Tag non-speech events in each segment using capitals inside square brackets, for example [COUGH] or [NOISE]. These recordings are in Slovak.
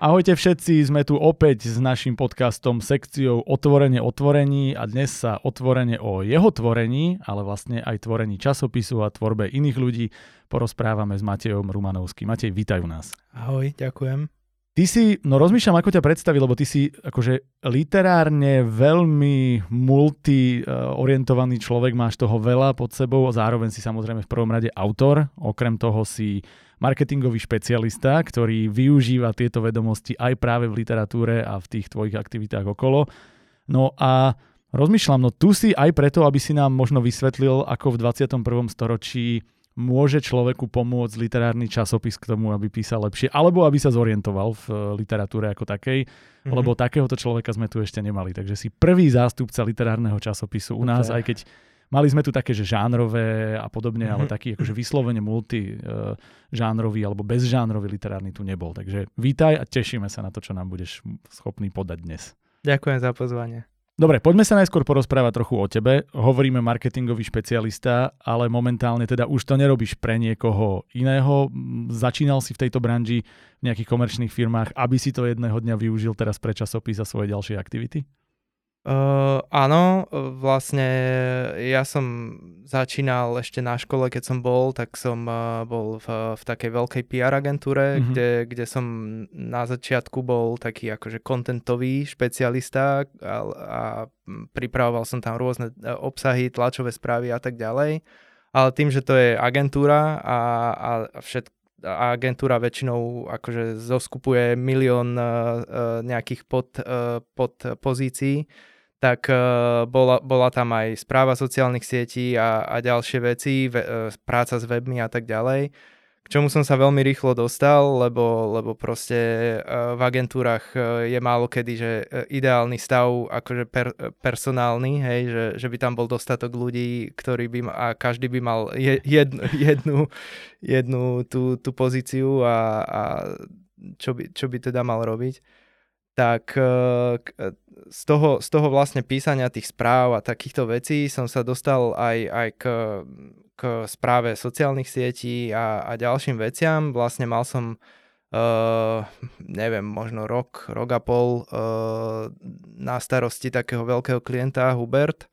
Ahojte všetci, sme tu opäť s našim podcastom sekciou Otvorenie otvorení a dnes sa otvorene o jeho tvorení, ale vlastne aj tvorení časopisu a tvorbe iných ľudí porozprávame s Matejom Rumanovským. Matej, vítajú nás. Ahoj, ďakujem. Ty si, no rozmýšľam, ako ťa predstaviť, lebo ty si akože literárne veľmi multi orientovaný človek, máš toho veľa pod sebou, a zároveň si samozrejme v prvom rade autor, okrem toho si marketingový špecialista, ktorý využíva tieto vedomosti aj práve v literatúre a v tých tvojich aktivitách okolo. No a rozmýšľam, no tu si aj preto, aby si nám možno vysvetlil, ako v 21. storočí môže človeku pomôcť literárny časopis k tomu, aby písal lepšie, alebo aby sa zorientoval v literatúre ako takej, mm-hmm. lebo takéhoto človeka sme tu ešte nemali. Takže si prvý zástupca literárneho časopisu u nás, okay. aj keď Mali sme tu také, že žánrové a podobne, mm-hmm. ale mhm. taký akože vyslovene multi uh, žánrový alebo bezžánrový literárny tu nebol. Takže vítaj a tešíme sa na to, čo nám budeš schopný podať dnes. Ďakujem za pozvanie. Dobre, poďme sa najskôr porozprávať trochu o tebe. Hovoríme marketingový špecialista, ale momentálne teda už to nerobíš pre niekoho iného. Začínal si v tejto branži v nejakých komerčných firmách, aby si to jedného dňa využil teraz pre časopis a svoje ďalšie aktivity? Uh, áno, vlastne ja som začínal ešte na škole, keď som bol, tak som uh, bol v, v takej veľkej PR agentúre, mm-hmm. kde, kde som na začiatku bol taký akože kontentový špecialista a, a pripravoval som tam rôzne e, obsahy, tlačové správy a tak ďalej. Ale tým, že to je agentúra a, a všetko agentúra väčšinou akože zoskupuje milión uh, nejakých pod, uh, pod pozícií, tak bola, bola tam aj správa sociálnych sietí a, a ďalšie veci, ve, práca s webmi a tak ďalej, čomu som sa veľmi rýchlo dostal, lebo, lebo proste uh, v agentúrach uh, je málo kedy, že uh, ideálny stav akože per, personálny, hej, že, že by tam bol dostatok ľudí, ktorí by a každý by mal je, jednu, [LAUGHS] jednu, jednu tú, tú pozíciu a, a čo, by, čo by teda mal robiť. Tak z toho, z toho vlastne písania tých správ a takýchto vecí som sa dostal aj, aj k správe sociálnych sietí a, a ďalším veciam. Vlastne mal som Uh, neviem, možno rok, rok a pol uh, na starosti takého veľkého klienta Hubert.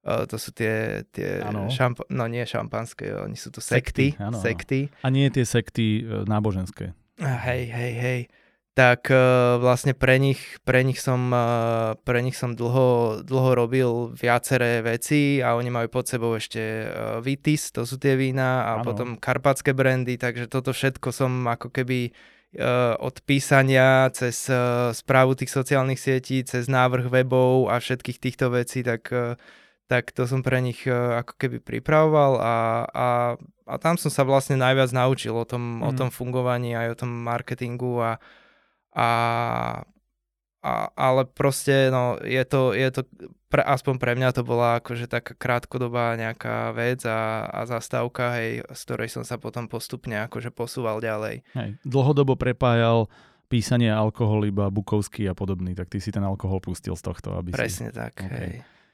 Uh, to sú tie, tie šamp- no nie šampanské, oni sú to sekty. Sekty, ano, sekty. A nie tie sekty náboženské. Hej, hej, hej tak uh, vlastne pre nich, pre nich som, uh, pre nich som dlho, dlho robil viaceré veci a oni majú pod sebou ešte uh, Vitis, to sú tie vína a ano. potom karpatské brandy, takže toto všetko som ako keby od písania cez správu tých sociálnych sietí, cez návrh webov a všetkých týchto vecí, tak, tak to som pre nich ako keby pripravoval a, a, a tam som sa vlastne najviac naučil o tom, mm. o tom fungovaní aj o tom marketingu a a, a ale proste no, je to, je to pre, aspoň pre mňa to bola akože taká krátkodobá nejaká vec a, a zastávka, hej, z ktorej som sa potom postupne akože posúval ďalej. Hej, dlhodobo prepájal písanie alkohol iba Bukovský a podobný, tak ty si ten alkohol pustil z tohto, aby Presne si... tak, okay. hej.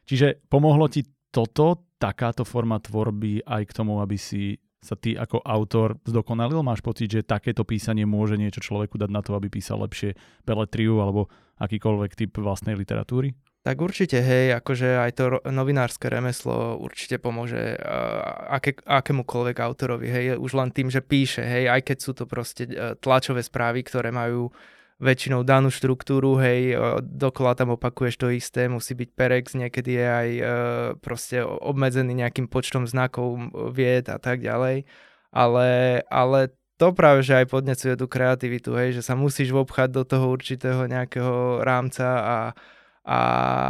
Čiže pomohlo ti toto, takáto forma tvorby aj k tomu, aby si sa ty ako autor zdokonalil? Máš pocit, že takéto písanie môže niečo človeku dať na to, aby písal lepšie beletriu alebo akýkoľvek typ vlastnej literatúry? Tak určite, hej, akože aj to novinárske remeslo určite pomôže uh, aké, akémukoľvek autorovi, hej, už len tým, že píše, hej, aj keď sú to proste uh, tlačové správy, ktoré majú väčšinou danú štruktúru, hej, dokola tam opakuješ to isté, musí byť perex, niekedy je aj e, proste obmedzený nejakým počtom znakov vied a tak ďalej, ale, ale to práve, že aj podnecuje tú kreativitu, hej, že sa musíš vobchať do toho určitého nejakého rámca a, a,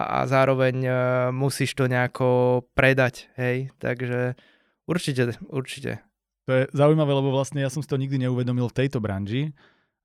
a zároveň e, musíš to nejako predať, hej, takže určite, určite. To je zaujímavé, lebo vlastne ja som si to nikdy neuvedomil v tejto branži,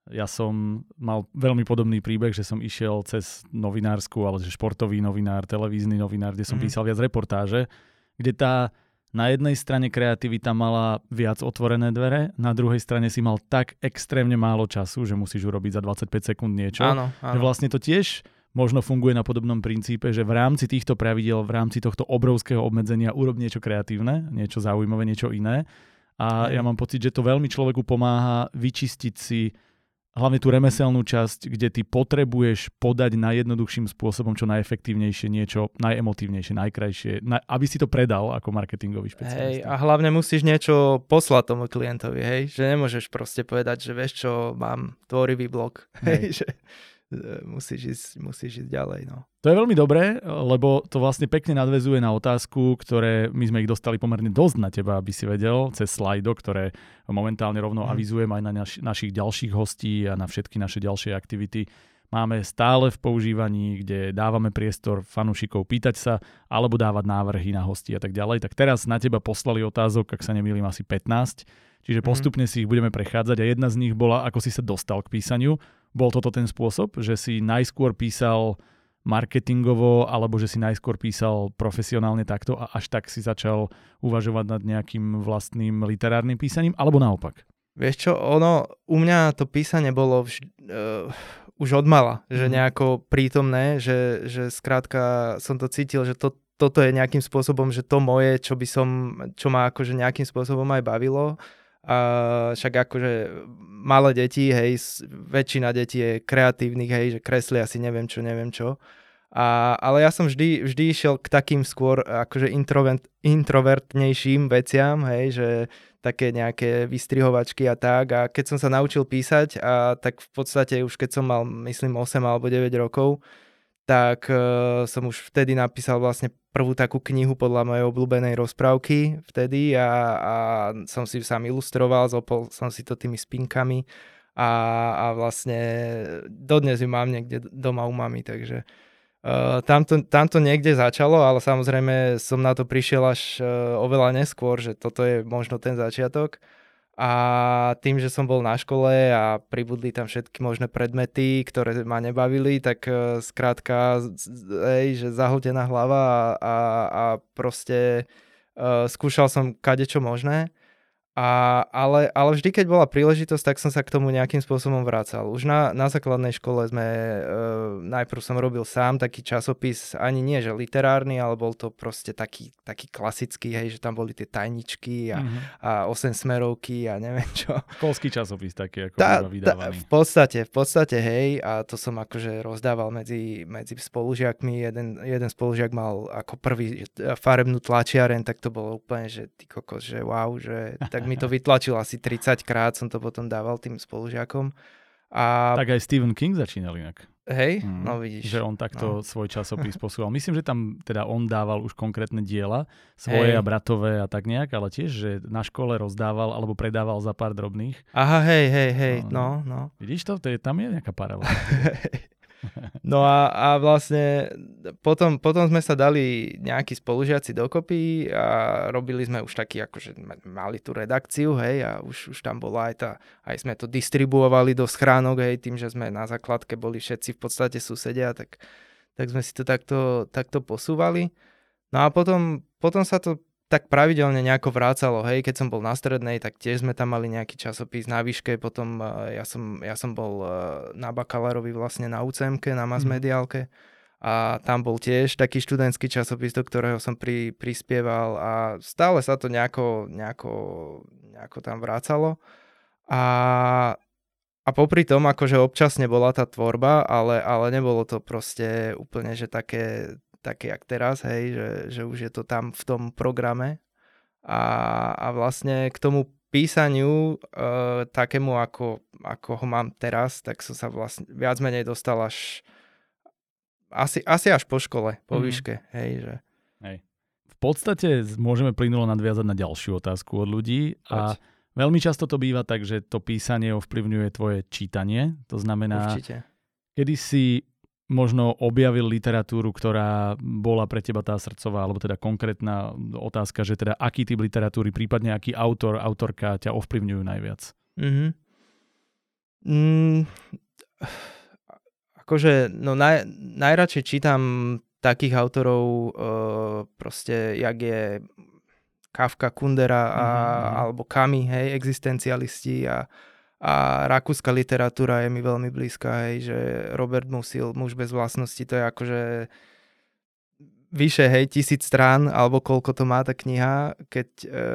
ja som mal veľmi podobný príbeh, že som išiel cez novinársku, ale že športový novinár, televízny novinár, kde som mm. písal viac reportáže, kde tá na jednej strane kreativita mala viac otvorené dvere, na druhej strane si mal tak extrémne málo času, že musíš urobiť za 25 sekúnd niečo. Áno, áno. Že vlastne to tiež možno funguje na podobnom princípe, že v rámci týchto pravidel, v rámci tohto obrovského obmedzenia urob niečo kreatívne, niečo zaujímavé, niečo iné. A ja mám pocit, že to veľmi človeku pomáha vyčistiť si hlavne tú remeselnú časť, kde ty potrebuješ podať najjednoduchším spôsobom čo najefektívnejšie niečo, najemotívnejšie, najkrajšie, na, aby si to predal ako marketingový špecialista. Hej, a hlavne musíš niečo poslať tomu klientovi, hej, že nemôžeš proste povedať, že vieš čo, mám tvorivý blog, hej, hej. [LAUGHS] Že musíš ísť, musíš ísť ďalej. No. To je veľmi dobré, lebo to vlastne pekne nadvezuje na otázku, ktoré my sme ich dostali pomerne dosť na teba, aby si vedel, cez slajdo, ktoré momentálne rovno mm. avizujem aj na naš, našich ďalších hostí a na všetky naše ďalšie aktivity. Máme stále v používaní, kde dávame priestor fanúšikov pýtať sa alebo dávať návrhy na hosti a tak ďalej. Tak teraz na teba poslali otázok, ak sa nemýlim, asi 15. Čiže mhm. postupne mm. si ich budeme prechádzať a jedna z nich bola, ako si sa dostal k písaniu. Bol toto ten spôsob, že si najskôr písal marketingovo, alebo že si najskôr písal profesionálne takto a až tak si začal uvažovať nad nejakým vlastným literárnym písaním, alebo naopak? Vieš čo, ono, u mňa to písanie bolo vž, uh, už od mala, že mhm. nejako prítomné, že, že skrátka som to cítil, že to, toto je nejakým spôsobom, že to moje, čo by som, čo ma akože nejakým spôsobom aj bavilo a však akože malé deti, hej, väčšina detí je kreatívnych, hej, že kreslia si neviem čo, neviem čo. A, ale ja som vždy, vždy išiel k takým skôr akože introvert, introvertnejším veciam, hej, že také nejaké vystrihovačky a tak. A keď som sa naučil písať, a tak v podstate už keď som mal, myslím, 8 alebo 9 rokov, tak uh, som už vtedy napísal vlastne prvú takú knihu podľa mojej obľúbenej rozprávky vtedy a, a som si sám ilustroval, zopol som si to tými spinkami a, a vlastne dodnes ju mám niekde doma u mami, takže uh, tamto, tamto niekde začalo, ale samozrejme som na to prišiel až uh, oveľa neskôr, že toto je možno ten začiatok a tým, že som bol na škole a pribudli tam všetky možné predmety, ktoré ma nebavili, tak uh, skrátka, ej, že zahltená hlava a, a, a proste uh, skúšal som kadečo možné. A, ale, ale vždy, keď bola príležitosť, tak som sa k tomu nejakým spôsobom vracal. Už na, na základnej škole sme, e, najprv som robil sám taký časopis, ani nie, že literárny, ale bol to proste taký, taký klasický, hej, že tam boli tie tajničky a, mm-hmm. a 8 smerovky a neviem čo. Školský časopis taký, ako tá, vydávaný. Tá, v podstate, v podstate, hej, a to som akože rozdával medzi, medzi spolužiakmi. Jeden, jeden spolužiak mal ako prvý farebnú tlačiareň, tak to bolo úplne, že ty kokos, že wow, že [LAUGHS] tak tak mi to vytlačil asi 30 krát, som to potom dával tým spolužiakom. A... Tak aj Stephen King začínal inak. Hej, mm, no vidíš. Že on takto no. svoj časopis posúval. Myslím, že tam teda on dával už konkrétne diela, svoje hej. a bratové a tak nejak, ale tiež, že na škole rozdával alebo predával za pár drobných. Aha, hej, hej, hej, no, no. no. Vidíš to? to je, tam je nejaká paralela. [LAUGHS] No a, a vlastne potom, potom sme sa dali nejakí spolužiaci dokopy a robili sme už taký, akože mali tú redakciu, hej, a už, už tam bola aj tá, aj sme to distribuovali do schránok, hej, tým, že sme na základke boli všetci v podstate susedia, tak, tak sme si to takto, takto posúvali. No a potom, potom sa to tak pravidelne nejako vrácalo, hej, keď som bol na strednej, tak tiež sme tam mali nejaký časopis na výške, potom uh, ja, som, ja som bol uh, na bakalárovi vlastne na ucm na masmediálke a tam bol tiež taký študentský časopis, do ktorého som pri, prispieval a stále sa to nejako, nejako, nejako tam vrácalo. A, a popri tom, akože občasne bola tá tvorba, ale, ale nebolo to proste úplne, že také také jak teraz, hej, že, že už je to tam v tom programe a, a vlastne k tomu písaniu e, takému, ako, ako ho mám teraz, tak som sa vlastne viac menej dostal až asi, asi až po škole, po mm. výške, hej, že... Hej. V podstate môžeme plynulo nadviazať na ďalšiu otázku od ľudí a Poď. veľmi často to býva tak, že to písanie ovplyvňuje tvoje čítanie, to znamená, Určite. kedy si možno objavil literatúru, ktorá bola pre teba tá srdcová, alebo teda konkrétna otázka, že teda aký typ literatúry, prípadne aký autor, autorka ťa ovplyvňujú najviac? Mm-hmm. Mm, akože, no naj, najradšej čítam takých autorov, uh, proste, jak je Kafka, Kundera a, mm-hmm. alebo Kami, hej, existencialisti a a rakúska literatúra je mi veľmi blízka, hej, že Robert Musil, Muž bez vlastnosti, to je akože vyše, hej, tisíc strán, alebo koľko to má tá kniha, keď, e,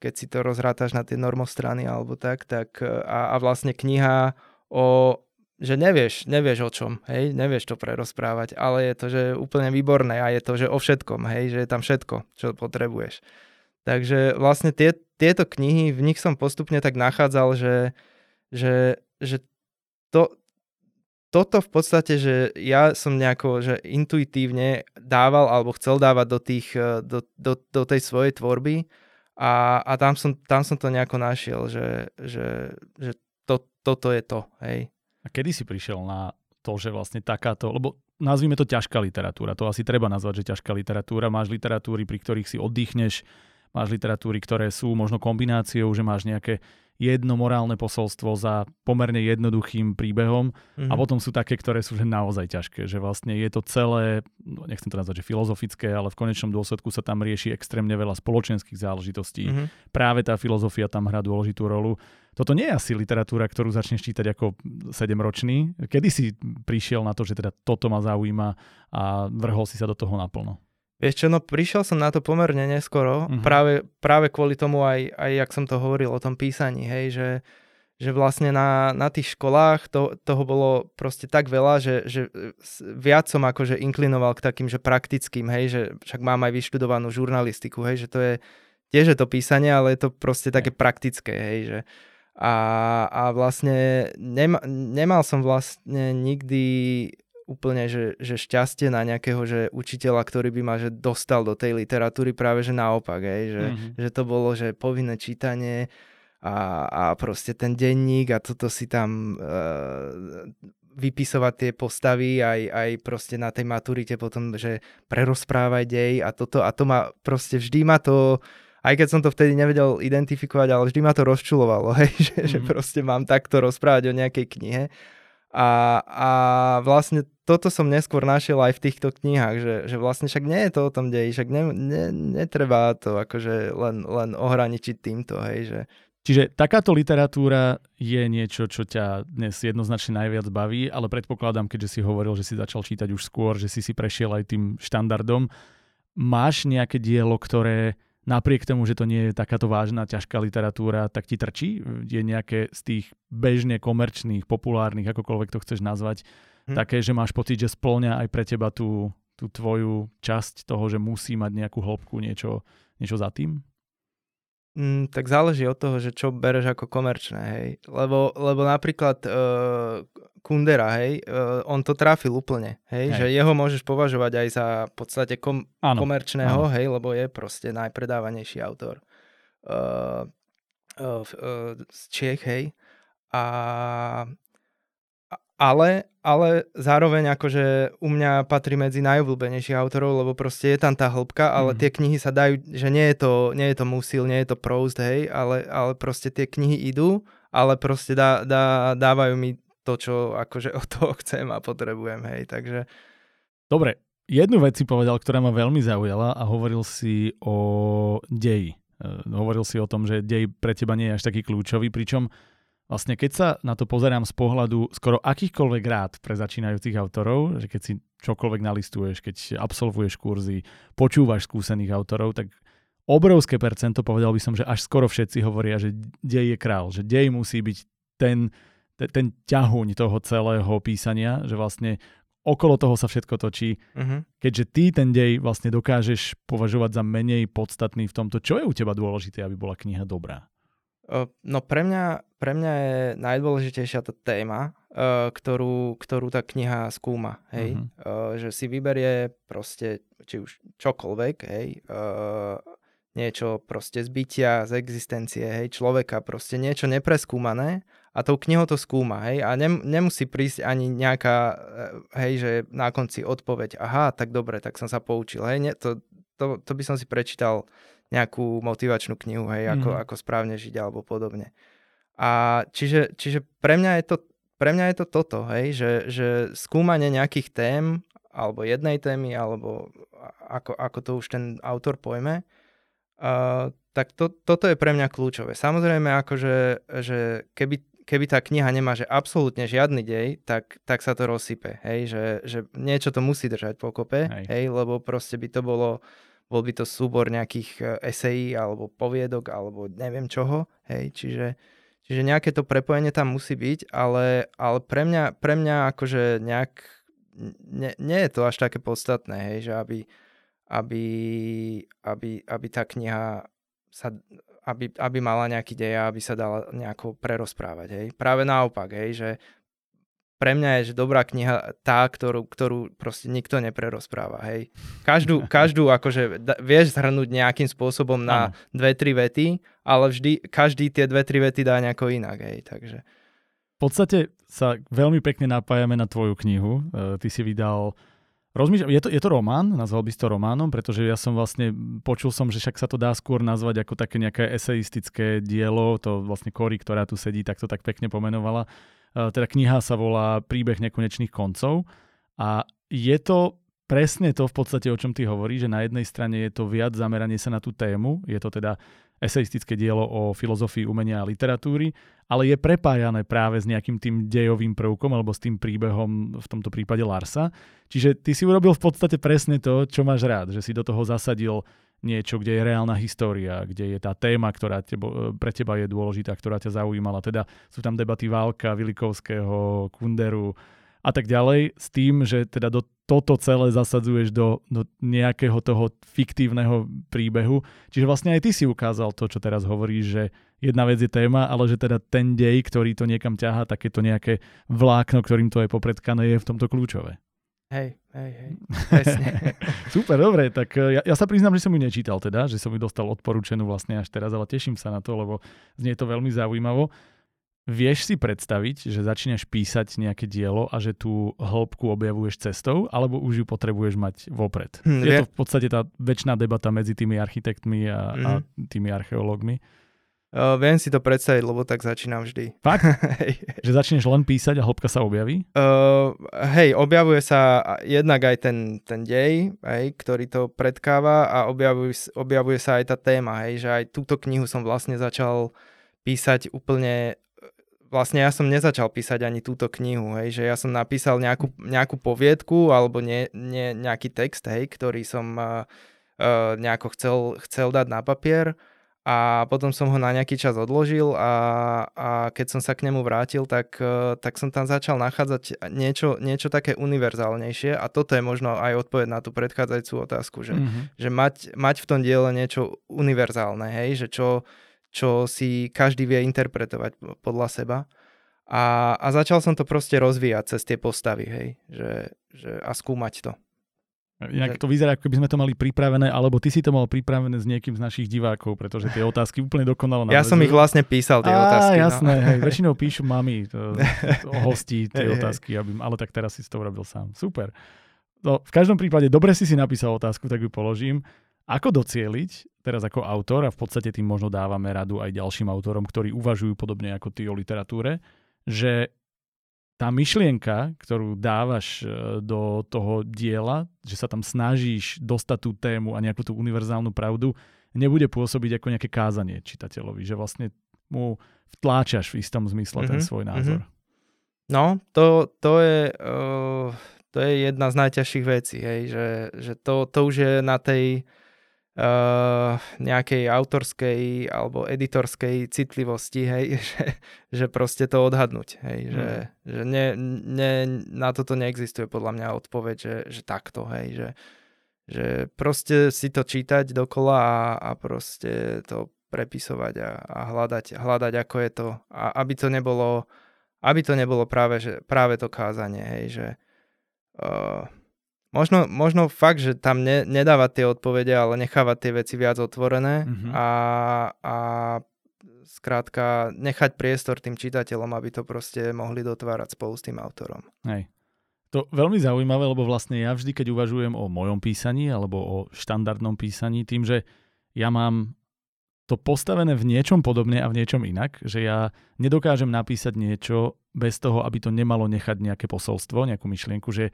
keď si to rozrátaš na tie normostrany alebo tak, tak a, a vlastne kniha o že nevieš, nevieš o čom, hej, nevieš to prerozprávať, ale je to, že úplne výborné a je to, že o všetkom, hej, že je tam všetko, čo potrebuješ. Takže vlastne tie, tieto knihy, v nich som postupne tak nachádzal, že, že, že to, toto v podstate, že ja som nejako, že intuitívne dával alebo chcel dávať do, tých, do, do, do tej svojej tvorby a, a tam, som, tam som to nejako našiel, že, že, že to, toto je to, hej. A kedy si prišiel na to, že vlastne takáto, lebo nazvime to ťažká literatúra, to asi treba nazvať, že ťažká literatúra, máš literatúry, pri ktorých si oddychneš, máš literatúry, ktoré sú možno kombináciou, že máš nejaké jedno morálne posolstvo za pomerne jednoduchým príbehom mm-hmm. a mhm. potom sú také, ktoré sú že naozaj ťažké, že vlastne je to celé, no nechcem to nazvať, že filozofické, ale v konečnom dôsledku sa tam rieši extrémne veľa spoločenských záležitostí. Mm-hmm. Práve tá filozofia tam hrá dôležitú rolu. Toto nie je asi literatúra, ktorú začneš čítať ako 7-ročný. Kedy si prišiel na to, že teda toto ma zaujíma a vrhol si sa do toho naplno? Vieš čo, no prišiel som na to pomerne neskoro, uh-huh. práve, práve kvôli tomu aj, aj, jak som to hovoril o tom písaní, hej, že, že vlastne na, na tých školách to, toho bolo proste tak veľa, že, že viac som akože inklinoval k takým, že praktickým, hej, že však mám aj vyštudovanú žurnalistiku, hej, že to je tiež je to písanie, ale je to proste také praktické, hej, že a, a vlastne nema, nemal som vlastne nikdy úplne, že, že šťastie na nejakého že učiteľa, ktorý by ma že dostal do tej literatúry, práve že naopak, hej, že, mm-hmm. že to bolo, že povinné čítanie a, a proste ten denník a toto si tam uh, vypisovať tie postavy aj, aj proste na tej maturite potom, že prerozprávaj dej a toto a to ma proste vždy ma to aj keď som to vtedy nevedel identifikovať, ale vždy ma to rozčulovalo, [LAUGHS] hej, že, mm. že mhm. proste mám takto rozprávať o nejakej knihe. A, a vlastne toto som neskôr našiel aj v týchto knihách, že, že vlastne však nie je to o tom deji, však ne, ne, netreba to akože len, len ohraničiť týmto, hej, že... Čiže takáto literatúra je niečo, čo ťa dnes jednoznačne najviac baví, ale predpokladám, keďže si hovoril, že si začal čítať už skôr, že si si prešiel aj tým štandardom. Máš nejaké dielo, ktoré napriek tomu, že to nie je takáto vážna, ťažká literatúra, tak ti trčí? Je nejaké z tých bežne komerčných, populárnych, akokoľvek to chceš nazvať, hm. také, že máš pocit, že splňa aj pre teba tú, tú tvoju časť toho, že musí mať nejakú hĺbku, niečo, niečo za tým? Mm, tak záleží od toho, že čo bereš ako komerčné, hej. Lebo, lebo napríklad uh, Kundera, hej, uh, on to trafil úplne, hej, hej, že jeho môžeš považovať aj za v podstate kom- komerčného, áno. hej, lebo je proste najpredávanejší autor uh, uh, uh, z Čiech, hej. A ale, ale zároveň akože u mňa patrí medzi najobľúbenejších autorov, lebo proste je tam tá hĺbka, ale mm. tie knihy sa dajú, že nie je to, nie je to musil, nie je to prost, hej, ale, ale proste tie knihy idú, ale proste dá, dá, dávajú mi to, čo akože od toho chcem a potrebujem, hej, takže... Dobre, jednu vec si povedal, ktorá ma veľmi zaujala a hovoril si o deji. Uh, hovoril si o tom, že dej pre teba nie je až taký kľúčový, pričom Vlastne keď sa na to pozerám z pohľadu skoro akýchkoľvek rád pre začínajúcich autorov, že keď si čokoľvek nalistuješ, keď absolvuješ kurzy, počúvaš skúsených autorov, tak obrovské percento, povedal by som, že až skoro všetci hovoria, že dej je král, že dej musí byť ten, ten, ten ťahuň toho celého písania, že vlastne okolo toho sa všetko točí. Uh-huh. Keďže ty ten dej vlastne dokážeš považovať za menej podstatný v tomto, čo je u teba dôležité, aby bola kniha dobrá? No pre mňa, pre mňa je najdôležitejšia tá téma, ktorú, ktorú tá kniha skúma, hej. Uh-huh. Že si vyberie proste, či už čokoľvek, hej, niečo proste z bytia, z existencie, hej, človeka, proste niečo nepreskúmané a tou knihou to skúma, hej, a nem, nemusí prísť ani nejaká, e, hej, že na konci odpoveď, aha, tak dobre, tak som sa poučil, hej, nie, to, to, to by som si prečítal nejakú motivačnú knihu, hej, ako, mm. ako správne žiť alebo podobne. A čiže, čiže pre mňa je to pre mňa je to toto, hej, že, že skúmanie nejakých tém, alebo jednej témy, alebo ako, ako to už ten autor pojme, uh, tak to, toto je pre mňa kľúčové. Samozrejme, akože, že keby, keby tá kniha nemá že absolútne žiadny dej, tak, tak sa to rozsype, hej, že, že niečo to musí držať pokope, hej. hej, lebo proste by to bolo bol by to súbor nejakých e, esejí alebo poviedok alebo neviem čoho, hej, čiže, čiže nejaké to prepojenie tam musí byť, ale, ale pre, mňa, pre mňa akože nejak, nie, nie je to až také podstatné, hej, že aby, aby, aby, aby tá kniha sa, aby, aby mala nejaký dej aby sa dala nejako prerozprávať. Hej. Práve naopak, hej, že pre mňa je že dobrá kniha tá, ktorú, ktorú proste nikto neprerozpráva. Hej. Každú, [LAUGHS] každú akože da, vieš zhrnúť nejakým spôsobom na ano. dve, tri vety, ale vždy, každý tie dve, tri vety dá nejako inak. Hej. Takže... V podstate sa veľmi pekne napájame na tvoju knihu. E, ty si vydal Rozmýšľam, je to, je to román, nazval by si to románom, pretože ja som vlastne, počul som, že však sa to dá skôr nazvať ako také nejaké eseistické dielo, to vlastne Cory, ktorá tu sedí, tak to tak pekne pomenovala. Teda kniha sa volá Príbeh nekonečných koncov a je to presne to v podstate, o čom ty hovoríš, že na jednej strane je to viac zameranie sa na tú tému, je to teda eseistické dielo o filozofii umenia a literatúry, ale je prepájané práve s nejakým tým dejovým prvkom alebo s tým príbehom, v tomto prípade Larsa. Čiže ty si urobil v podstate presne to, čo máš rád, že si do toho zasadil niečo, kde je reálna história, kde je tá téma, ktorá tebo, pre teba je dôležitá, ktorá ťa zaujímala. Teda sú tam debaty Válka, Vilikovského, Kunderu, a tak ďalej, s tým, že teda do toto celé zasadzuješ do, do nejakého toho fiktívneho príbehu. Čiže vlastne aj ty si ukázal to, čo teraz hovoríš, že jedna vec je téma, ale že teda ten dej, ktorý to niekam ťahá, takéto nejaké vlákno, ktorým to je popredkané, je v tomto kľúčové. Hej, hej, hej, [LAUGHS] Super, dobre, tak ja, ja sa priznám, že som ju nečítal teda, že som ju dostal odporúčenú vlastne až teraz, ale teším sa na to, lebo znie to veľmi zaujímavo. Vieš si predstaviť, že začneš písať nejaké dielo a že tú hĺbku objavuješ cestou, alebo už ju potrebuješ mať vopred? Hm, je to v podstate tá väčšiná debata medzi tými architektmi a, hm. a mhm. tými archeológmi. Uh, viem si to predstaviť, lebo tak začínam vždy. Fakt? [LAUGHS] že začneš len písať a hĺbka sa objaví? Uh, hej, objavuje sa jednak aj ten, ten dej, hej, ktorý to predkáva a objavuje, objavuje sa aj tá téma, hej, že aj túto knihu som vlastne začal písať úplne vlastne ja som nezačal písať ani túto knihu, hej, že ja som napísal nejakú, nejakú poviedku alebo nie, nie, nejaký text, hej, ktorý som uh, uh, nejako chcel, chcel dať na papier a potom som ho na nejaký čas odložil a, a keď som sa k nemu vrátil, tak, uh, tak som tam začal nachádzať niečo, niečo také univerzálnejšie a toto je možno aj odpoveď na tú predchádzajúcu otázku, že, mm-hmm. že mať, mať v tom diele niečo univerzálne, hej, že čo, čo si každý vie interpretovať podľa seba. A, a začal som to proste rozvíjať cez tie postavy, hej, že, že, a skúmať to. Inak to vyzerá, ako by sme to mali pripravené, alebo ty si to mal pripravené s niekým z našich divákov, pretože tie otázky úplne dokonalo Ja som ich vlastne písal, tie Á, otázky. No. jasné, no. hej, [LAUGHS] väčšinou píšu mami to, to, hostí tie otázky, aby, ale tak teraz si to urobil sám. Super. No, v každom prípade, dobre si si napísal otázku, tak ju položím. Ako docieliť, teraz ako autor, a v podstate tým možno dávame radu aj ďalším autorom, ktorí uvažujú podobne ako ty o literatúre, že tá myšlienka, ktorú dávaš e, do toho diela, že sa tam snažíš dostať tú tému a nejakú tú univerzálnu pravdu, nebude pôsobiť ako nejaké kázanie čitateľovi, že vlastne mu vtláčaš v istom zmysle mm-hmm, ten mhm, svoj mhm. názor. Mm-hmm. No, to, to je... Uh, to je jedna z najťažších vecí, hej, že, že to, to už je na tej nejakej autorskej alebo editorskej citlivosti, hej, [LAUGHS] že, že proste to odhadnúť, hej, mm. že, že ne, ne, na toto neexistuje podľa mňa odpoveď, že, že takto, hej, že, že proste si to čítať dokola a, a proste to prepisovať a, a hľadať, hľadať, ako je to, a aby to nebolo, aby to nebolo práve, že, práve to kázanie, hej, že uh, Možno, možno fakt, že tam ne, nedáva tie odpovede, ale necháva tie veci viac otvorené mm-hmm. a, a skrátka nechať priestor tým čitateľom, aby to proste mohli dotvárať spolu s tým autorom. Hej. To veľmi zaujímavé, lebo vlastne ja vždy, keď uvažujem o mojom písaní alebo o štandardnom písaní, tým, že ja mám to postavené v niečom podobne a v niečom inak, že ja nedokážem napísať niečo bez toho, aby to nemalo nechať nejaké posolstvo, nejakú myšlienku, že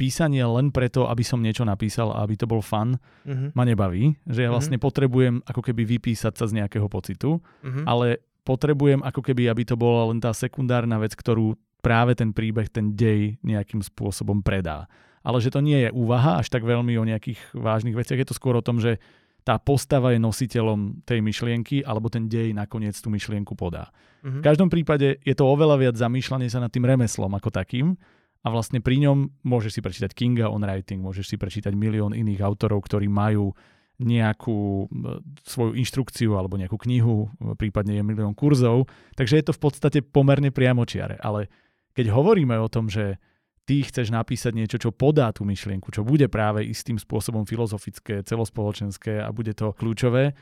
písanie len preto, aby som niečo napísal a aby to bol fun, uh-huh. ma nebaví. Že ja mhm. vlastne uh-huh. potrebujem ako keby vypísať sa z nejakého pocitu, uh-huh. ale potrebujem ako keby, aby to bola len tá sekundárna vec, ktorú práve ten príbeh, ten dej nejakým spôsobom predá. Ale že to nie je úvaha až tak veľmi o nejakých vážnych veciach, je to skôr o tom, že tá postava je nositeľom tej myšlienky, alebo ten dej nakoniec tú myšlienku podá. Mm-hmm. V každom prípade je to oveľa viac zamýšľanie sa nad tým remeslom ako takým a vlastne pri ňom môžeš si prečítať Kinga on writing, môžeš si prečítať milión iných autorov, ktorí majú nejakú svoju inštrukciu alebo nejakú knihu, prípadne je milión kurzov, takže je to v podstate pomerne priamočiare. Ale keď hovoríme o tom, že ty chceš napísať niečo, čo podá tú myšlienku, čo bude práve istým spôsobom filozofické, celospoločenské a bude to kľúčové,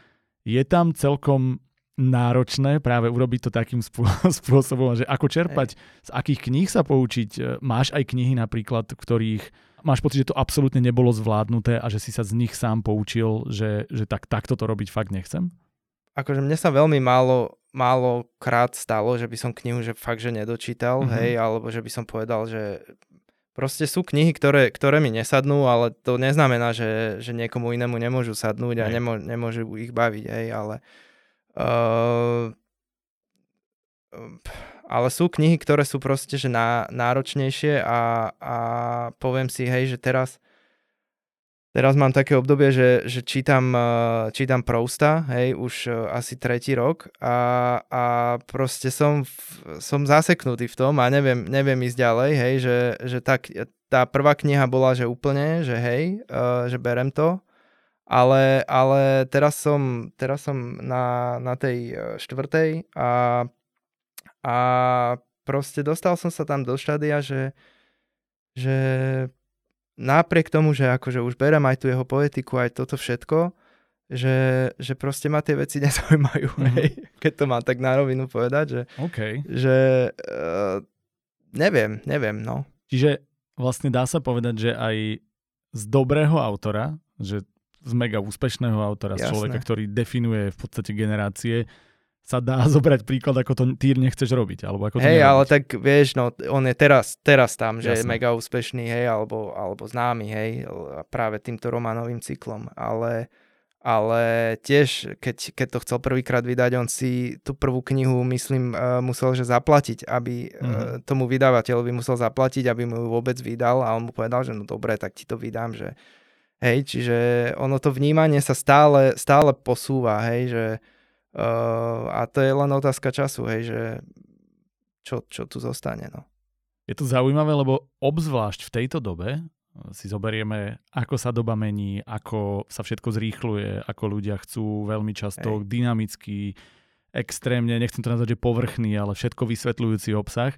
je tam celkom náročné práve urobiť to takým [LAUGHS] spôsobom, že ako čerpať, z akých kníh sa poučiť. E, máš aj knihy napríklad, ktorých máš pocit, že to absolútne nebolo zvládnuté a že si sa z nich sám poučil, že, že tak, takto to robiť fakt nechcem? Akože mne sa veľmi málo, málo krát stalo, že by som knihu že fakt, že nedočítal, mm-hmm. hej, alebo že by som povedal, že proste sú knihy, ktoré, ktoré mi nesadnú, ale to neznamená, že, že niekomu inému nemôžu sadnúť a nemô, nemôžu ich baviť, hej, ale Uh, ale sú knihy, ktoré sú proste že ná, náročnejšie a, a poviem si, hej, že teraz teraz mám také obdobie, že, že čítam, uh, čítam Prousta, hej, už uh, asi tretí rok a, a proste som, som zaseknutý v tom a neviem, neviem ísť ďalej, hej, že, že tak, tá prvá kniha bola, že úplne, že hej, že berem to ale, ale teraz som, teraz som na, na tej e, štvrtej a, a proste dostal som sa tam do štádia, že, že napriek tomu, že akože už berem aj tú jeho poetiku, aj toto všetko, že, že proste ma tie veci [LAUGHS] nezaujímajú, mm-hmm. hej, keď to mám tak na rovinu povedať, že, okay. že uh, neviem, neviem, no. Čiže vlastne dá sa povedať, že aj z dobrého autora, že z mega úspešného autora, Jasné. z človeka, ktorý definuje v podstate generácie, sa dá [LAUGHS] zobrať príklad, ako to ty nechceš robiť, alebo ako to Hej, ale tak vieš, no, on je teraz, teraz tam, že Jasné. je mega úspešný, hej, alebo, alebo známy, hej, práve týmto románovým cyklom, ale, ale tiež, keď, keď to chcel prvýkrát vydať, on si tú prvú knihu, myslím, uh, musel že zaplatiť, aby mm-hmm. tomu vydavateľovi musel zaplatiť, aby mu ju vôbec vydal a on mu povedal, že no dobre, tak ti to vydám, že Hej, čiže ono to vnímanie sa stále, stále posúva, hej, že uh, a to je len otázka času, hej, že čo, čo tu zostane, no. Je to zaujímavé, lebo obzvlášť v tejto dobe si zoberieme, ako sa doba mení, ako sa všetko zrýchluje, ako ľudia chcú veľmi často hej. dynamicky, extrémne, nechcem to nazvať, že povrchný, ale všetko vysvetľujúci obsah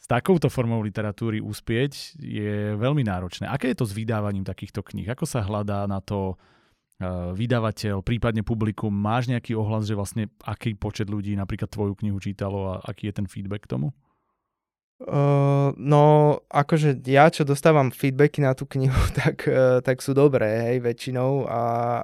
s takouto formou literatúry uspieť je veľmi náročné. Aké je to s vydávaním takýchto kníh? Ako sa hľadá na to uh, vydavateľ, prípadne publikum? Máš nejaký ohlas, že vlastne aký počet ľudí napríklad tvoju knihu čítalo a aký je ten feedback k tomu? Uh, no, akože ja, čo dostávam feedbacky na tú knihu, [LAUGHS] tak, uh, tak sú dobré, hej, väčšinou, a,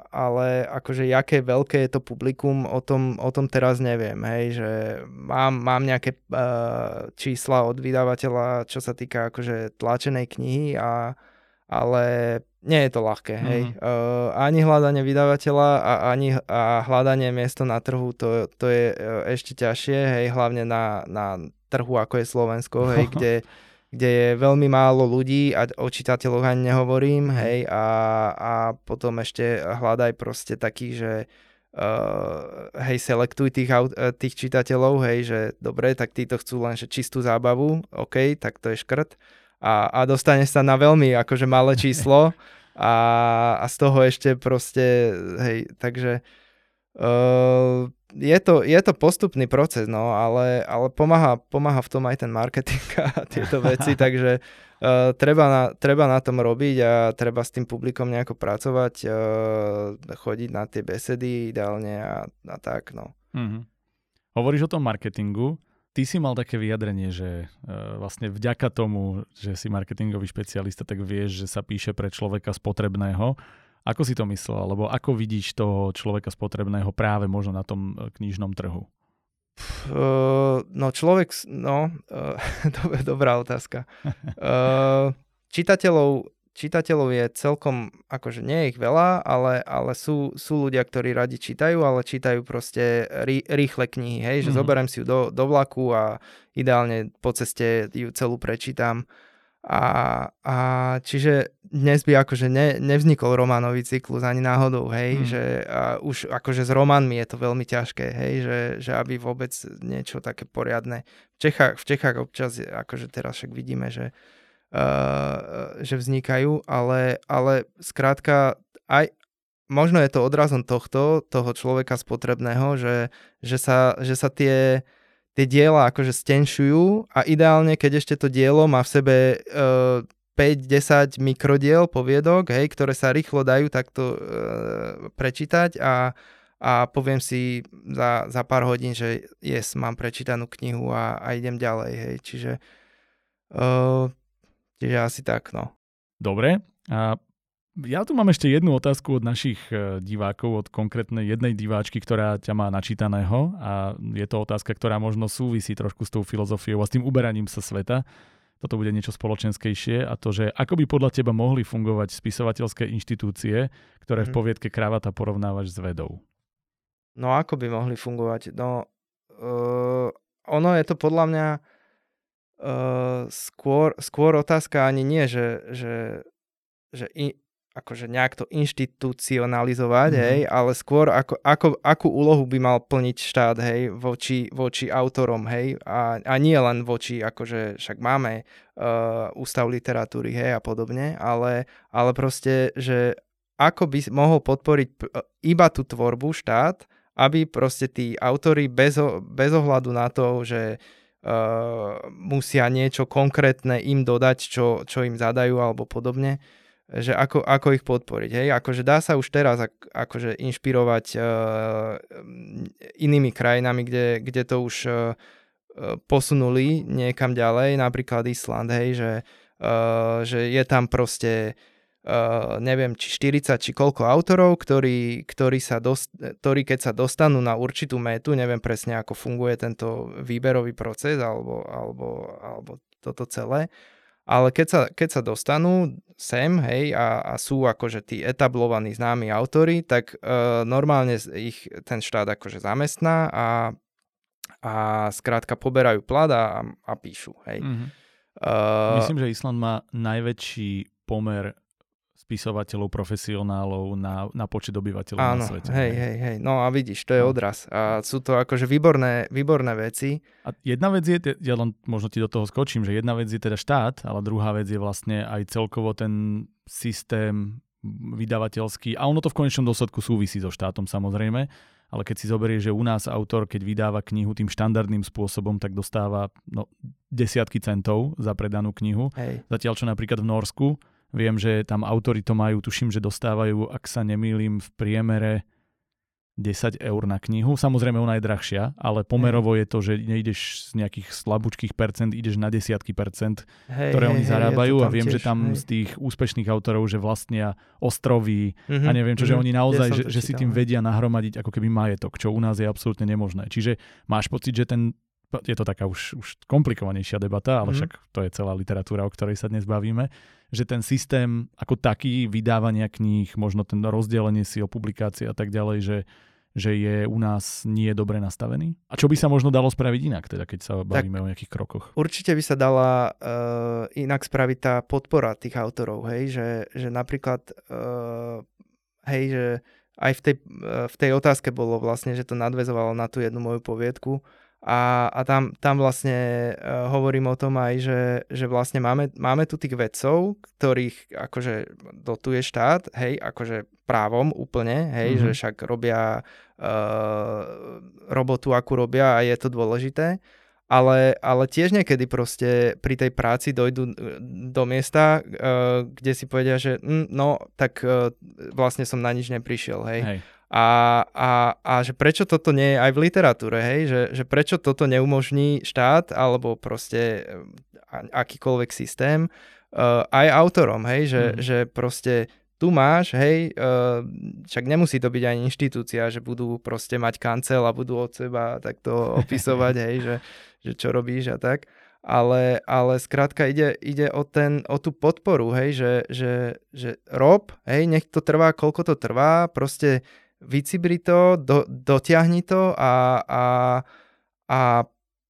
ale akože jaké veľké je to publikum, o tom, o tom teraz neviem, hej, že mám, mám nejaké uh, čísla od vydavateľa, čo sa týka akože tlačenej knihy, a, ale nie je to ľahké, hej. Mm. Uh, ani hľadanie vydavateľa a ani a hľadanie miesto na trhu, to, to je uh, ešte ťažšie, hej, hlavne na, na trhu, ako je Slovensko, hej, [LAUGHS] kde, kde je veľmi málo ľudí a o čitateľoch ani nehovorím, hej, a, a potom ešte hľadaj proste takých, že uh, hej, selektuj tých, uh, tých čitateľov, hej, že dobre, tak títo chcú len že čistú zábavu, OK, tak to je škrt. A, a dostane sa na veľmi akože malé číslo [LAUGHS] a, a z toho ešte proste, hej, takže uh, je to, je to postupný proces, no, ale, ale pomáha, pomáha v tom aj ten marketing a [LAUGHS] tieto veci, [LAUGHS] takže uh, treba, na, treba na tom robiť a treba s tým publikom nejako pracovať, uh, chodiť na tie besedy ideálne a, a tak, no. Mm-hmm. Hovoríš o tom marketingu, ty si mal také vyjadrenie, že uh, vlastne vďaka tomu, že si marketingový špecialista, tak vieš, že sa píše pre človeka spotrebného ako si to myslel? Alebo ako vidíš toho človeka spotrebného práve možno na tom e, knižnom trhu? Uh, no človek, no, [LAUGHS] uh, dobrá otázka. Uh, čitateľov, čitateľov je celkom, akože nie je ich veľa, ale, ale sú, sú ľudia, ktorí radi čítajú, ale čítajú proste rý, rýchle knihy, hej, že mm-hmm. zoberiem si ju do, do vlaku a ideálne po ceste ju celú prečítam A, a čiže dnes by akože ne, nevznikol románový cyklus ani náhodou, hej, mm. že a už akože s románmi je to veľmi ťažké, hej, že, že aby vôbec niečo také poriadne. V Čechách, v Čechách občas, akože teraz však vidíme, že, že vznikajú, ale, ale skrátka aj, možno je to odrazom tohto, toho človeka spotrebného, že, že, sa, že sa tie tie diela akože stenšujú a ideálne, keď ešte to dielo má v sebe uh, e, 5-10 mikrodiel poviedok, hej, ktoré sa rýchlo dajú takto uh, prečítať a, a poviem si za, za pár hodín, že yes, mám prečítanú knihu a, a idem ďalej, hej, čiže uh, čiže asi tak, no. Dobre, a ja tu mám ešte jednu otázku od našich e, divákov, od konkrétnej jednej diváčky, ktorá ťa má načítaného a je to otázka, ktorá možno súvisí trošku s tou filozofiou a s tým uberaním sa sveta. Toto bude niečo spoločenskejšie a to, že ako by podľa teba mohli fungovať spisovateľské inštitúcie, ktoré v mhm. poviedke Kravata porovnávaš s vedou? No ako by mohli fungovať? No uh, ono je to podľa mňa uh, skôr, skôr otázka ani nie, že, že, že in, akože nejak to inštitucionalizovať, mm-hmm. hej, ale skôr ako, ako, akú úlohu by mal plniť štát, hej, voči, voči autorom, hej, a, a nie len voči, akože však máme uh, ústav literatúry, hej, a podobne, ale, ale proste, že ako by mohol podporiť iba tú tvorbu štát, aby proste tí autory bez, bez ohľadu na to, že uh, musia niečo konkrétne im dodať, čo, čo im zadajú alebo podobne, že ako, ako ich podporiť. Hej? Akože dá sa už teraz ak, akože inšpirovať uh, inými krajinami, kde, kde to už uh, posunuli niekam ďalej, napríklad Island, hej, že, uh, že je tam proste uh, neviem, či 40, či koľko autorov, ktorí, ktorí, sa dost, ktorí keď sa dostanú na určitú metu, neviem presne, ako funguje tento výberový proces alebo, alebo, alebo toto celé, ale keď sa, keď sa dostanú sem, hej, a, a sú akože tí etablovaní známi autory, tak uh, normálne ich ten štát akože zamestná a, a skrátka poberajú plat a, a píšu, hej. Mm-hmm. Uh, Myslím, že Island má najväčší pomer spisovateľov, profesionálov na, na počet obyvateľov Áno, na svete. hej, hej, hej. No a vidíš, to je no. odraz. A sú to akože výborné, výborné veci. A jedna vec je, ja len možno ti do toho skočím, že jedna vec je teda štát, ale druhá vec je vlastne aj celkovo ten systém vydavateľský. A ono to v konečnom dôsledku súvisí so štátom samozrejme, ale keď si zoberieš, že u nás autor, keď vydáva knihu tým štandardným spôsobom, tak dostáva no, desiatky centov za predanú knihu. Hej. Zatiaľ, čo napríklad v Norsku, Viem, že tam autory to majú, tuším, že dostávajú, ak sa nemýlim, v priemere 10 eur na knihu. Samozrejme, ona je drahšia, ale pomerovo je to, že nejdeš z nejakých slabúčkých percent, ideš na desiatky percent, hej, ktoré hej, oni zarábajú ja a viem, tiež, že tam hej. z tých úspešných autorov, že vlastnia ostrovy mm-hmm, a neviem čo, mm-hmm, že oni naozaj, že, že si tým vedia nahromadiť ako keby majetok, čo u nás je absolútne nemožné. Čiže máš pocit, že ten je to taká už, už komplikovanejšia debata, ale mm. však to je celá literatúra, o ktorej sa dnes bavíme, že ten systém ako taký vydávania kníh, možno ten rozdelenie si o publikácie a tak ďalej, že, že je u nás nie dobre nastavený? A čo by sa možno dalo spraviť inak, teda keď sa bavíme tak o nejakých krokoch? Určite by sa dala uh, inak spraviť tá podpora tých autorov, hej, že, že napríklad uh, hej, že aj v tej, uh, v tej otázke bolo vlastne, že to nadvezovalo na tú jednu moju poviedku, a, a tam, tam vlastne uh, hovorím o tom aj, že, že vlastne máme, máme tu tých vedcov, ktorých akože dotuje štát, hej, akože právom úplne, hej, mm-hmm. že však robia uh, robotu, akú robia a je to dôležité. Ale, ale tiež niekedy proste pri tej práci dojdu e, do miesta, uh, kde si povedia, že mm, no, tak uh, vlastne som na nič neprišiel, hej. hej. A, a, a že prečo toto nie je aj v literatúre, hej? Že, že prečo toto neumožní štát alebo proste eh, akýkoľvek systém uh, aj autorom, hej? Že, mm. že proste tu máš, hej, uh, však nemusí to byť ani inštitúcia, že budú proste mať kancel a budú od seba takto opisovať, [LAUGHS] hej, že, že čo robíš a tak. Ale, ale skrátka ide, ide o, ten, o tú podporu, hej, že, že, že rob, hej, nech to trvá, koľko to trvá, proste vycibri to, do, dotiahni to a, a, a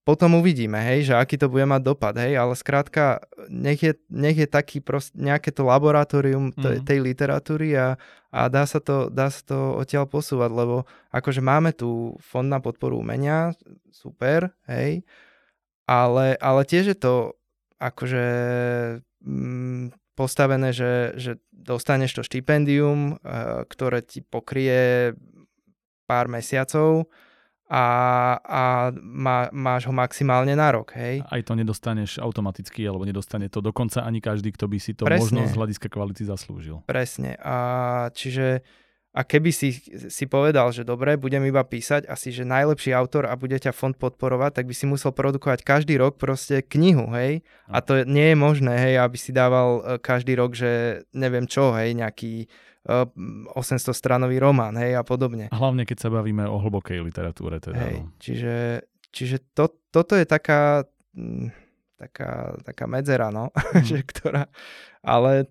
potom uvidíme, hej, že aký to bude mať dopad, hej, ale skrátka, nech je, nech je taký prost, nejaké to laboratórium t- mm. tej literatúry a, a dá, sa to, dá sa to odtiaľ posúvať, lebo akože máme tu fond na podporu umenia, super, hej, ale, ale tiež je to akože mm, postavené, že, že dostaneš to štipendium, uh, ktoré ti pokrie pár mesiacov, a, a má, máš ho maximálne na rok, hej. Aj to nedostaneš automaticky, alebo nedostane to dokonca ani každý, kto by si to Presne. možno z hľadiska kvality zaslúžil. Presne. A čiže a keby si, si povedal, že dobre, budem iba písať asi, že najlepší autor a bude ťa fond podporovať, tak by si musel produkovať každý rok proste knihu, hej. A to nie je možné, hej, aby si dával e, každý rok, že neviem čo, hej, nejaký 800 stranový román, hej, a podobne. Hlavne, keď sa bavíme o hlbokej literatúre. Teda, hej, no. čiže, čiže to, toto je taká, mm, taká, taká medzera, no, [LAUGHS] mm. že ktorá, ale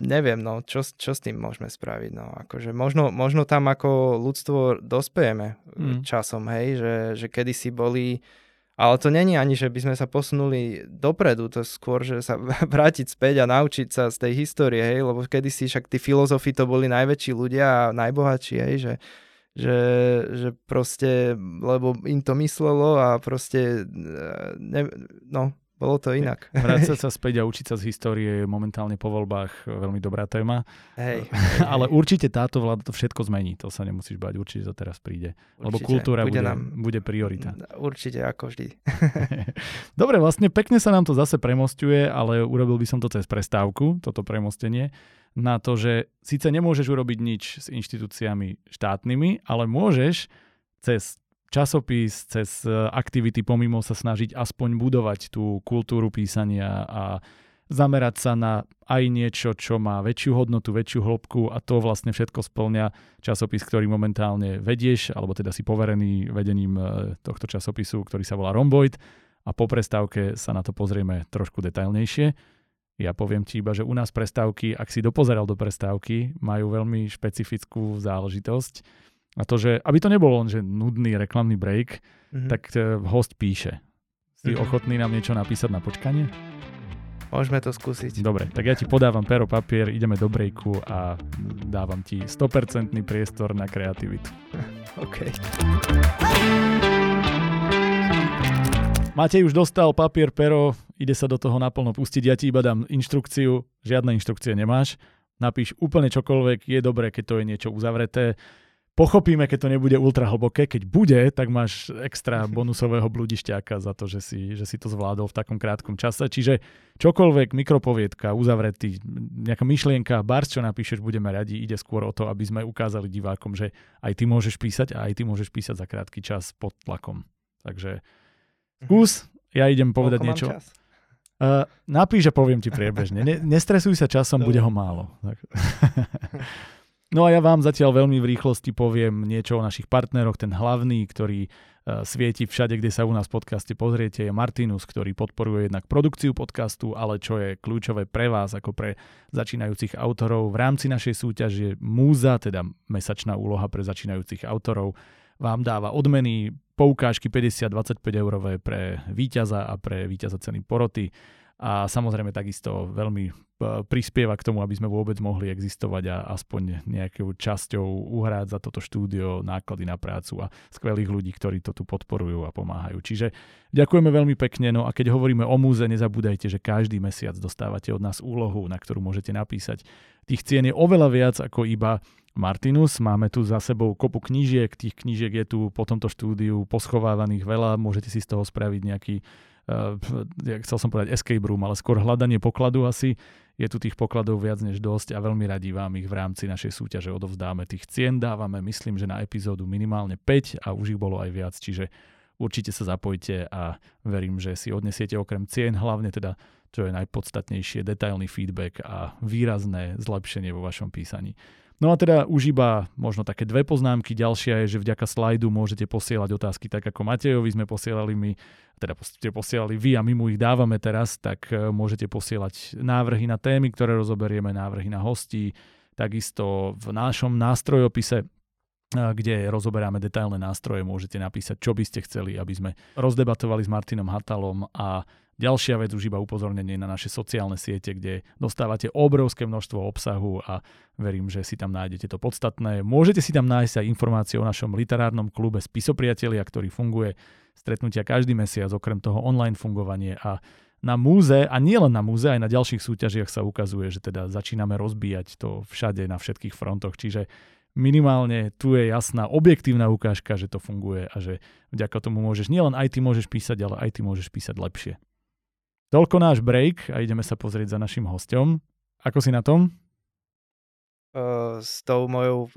neviem, no, čo, čo s tým môžeme spraviť, no, akože možno, možno tam ako ľudstvo dospejeme mm. časom, hej, že, že kedysi boli ale to není ani, že by sme sa posunuli dopredu, to skôr, že sa [LAUGHS] vrátiť späť a naučiť sa z tej histórie, hej, lebo kedysi však tí filozofi to boli najväčší ľudia a najbohatší, hej, že, že, že proste, lebo im to myslelo a proste, ne, no, bolo to inak. Vrácať sa [LAUGHS] späť a učiť sa z histórie je momentálne po voľbách veľmi dobrá téma. Hej. [LAUGHS] Ale určite táto vláda to všetko zmení, to sa nemusíš bať, určite to teraz príde. Určite. Lebo kultúra bude, bude, nám... bude priorita. [LAUGHS] Určite, ako vždy. Dobre, vlastne pekne sa nám to zase premostuje, ale urobil by som to cez prestávku, toto premostenie, na to, že síce nemôžeš urobiť nič s inštitúciami štátnymi, ale môžeš cez časopis, cez e, aktivity pomimo sa snažiť aspoň budovať tú kultúru písania a zamerať sa na aj niečo, čo má väčšiu hodnotu, väčšiu hĺbku a to vlastne všetko splňa časopis, ktorý momentálne vedieš, alebo teda si poverený vedením e, tohto časopisu, ktorý sa volá Romboid a po prestávke sa na to pozrieme trošku detailnejšie. Ja poviem ti iba, že u nás prestávky, ak si dopozeral do prestávky, majú veľmi špecifickú záležitosť a to, že aby to nebolo len, že nudný reklamný break, mm-hmm. tak uh, host píše. Si mm-hmm. ochotný nám niečo napísať na počkanie? Môžeme to skúsiť. Dobre, tak ja ti podávam pero, papier, ideme do breaku a dávam ti 100% priestor na kreativitu. [LAUGHS] OK. Matej už dostal papier, pero, ide sa do toho naplno pustiť. Ja ti iba dám inštrukciu, žiadne inštrukcie nemáš. Napíš úplne čokoľvek, je dobré, keď to je niečo uzavreté Pochopíme, keď to nebude ultra hlboké. Keď bude, tak máš extra [LAUGHS] bonusového bludišťáka za to, že si, že si to zvládol v takom krátkom čase. Čiže čokoľvek, mikropoviedka, uzavretý, nejaká myšlienka, bars, čo napíšeš, budeme radi. Ide skôr o to, aby sme ukázali divákom, že aj ty môžeš písať a aj ty môžeš písať za krátky čas pod tlakom. Takže skús, ja idem povedať Koľko niečo. Čas? Uh, napíš a poviem ti priebežne. Ne, nestresuj sa časom, bude ho málo. [LAUGHS] No a ja vám zatiaľ veľmi v rýchlosti poviem niečo o našich partneroch. Ten hlavný, ktorý uh, svieti všade, kde sa u nás v podcaste pozriete, je Martinus, ktorý podporuje jednak produkciu podcastu, ale čo je kľúčové pre vás, ako pre začínajúcich autorov. V rámci našej súťaže Múza, teda mesačná úloha pre začínajúcich autorov, vám dáva odmeny, poukážky 50-25 eurové pre víťaza a pre víťaza ceny poroty a samozrejme takisto veľmi e, prispieva k tomu, aby sme vôbec mohli existovať a aspoň nejakou časťou uhrať za toto štúdio náklady na prácu a skvelých ľudí, ktorí to tu podporujú a pomáhajú. Čiže ďakujeme veľmi pekne. No a keď hovoríme o múze, nezabúdajte, že každý mesiac dostávate od nás úlohu, na ktorú môžete napísať. Tých cien je oveľa viac ako iba Martinus. Máme tu za sebou kopu knížiek, tých knížiek je tu po tomto štúdiu poschovávaných veľa, môžete si z toho spraviť nejaký uh, chcel som povedať escape room, ale skôr hľadanie pokladu asi. Je tu tých pokladov viac než dosť a veľmi radi vám ich v rámci našej súťaže odovzdáme. Tých cien dávame, myslím, že na epizódu minimálne 5 a už ich bolo aj viac, čiže určite sa zapojte a verím, že si odnesiete okrem cien, hlavne teda, čo je najpodstatnejšie, detailný feedback a výrazné zlepšenie vo vašom písaní. No a teda už iba možno také dve poznámky. Ďalšia je, že vďaka slajdu môžete posielať otázky tak ako Matejovi sme posielali my, teda ste posielali vy a my mu ich dávame teraz, tak e, môžete posielať návrhy na témy, ktoré rozoberieme, návrhy na hostí. Takisto v našom nástrojopise kde rozoberáme detailné nástroje. Môžete napísať, čo by ste chceli, aby sme rozdebatovali s Martinom Hatalom a Ďalšia vec, už iba upozornenie na naše sociálne siete, kde dostávate obrovské množstvo obsahu a verím, že si tam nájdete to podstatné. Môžete si tam nájsť aj informácie o našom literárnom klube Spisopriatelia, ktorý funguje stretnutia každý mesiac, okrem toho online fungovanie a na múze, a nie len na múze, aj na ďalších súťažiach sa ukazuje, že teda začíname rozbíjať to všade na všetkých frontoch, čiže minimálne tu je jasná objektívna ukážka, že to funguje a že vďaka tomu môžeš, nielen aj ty môžeš písať, ale aj ty môžeš písať lepšie. Toľko náš break a ideme sa pozrieť za našim hostom. Ako si na tom? Uh, s tou mojou...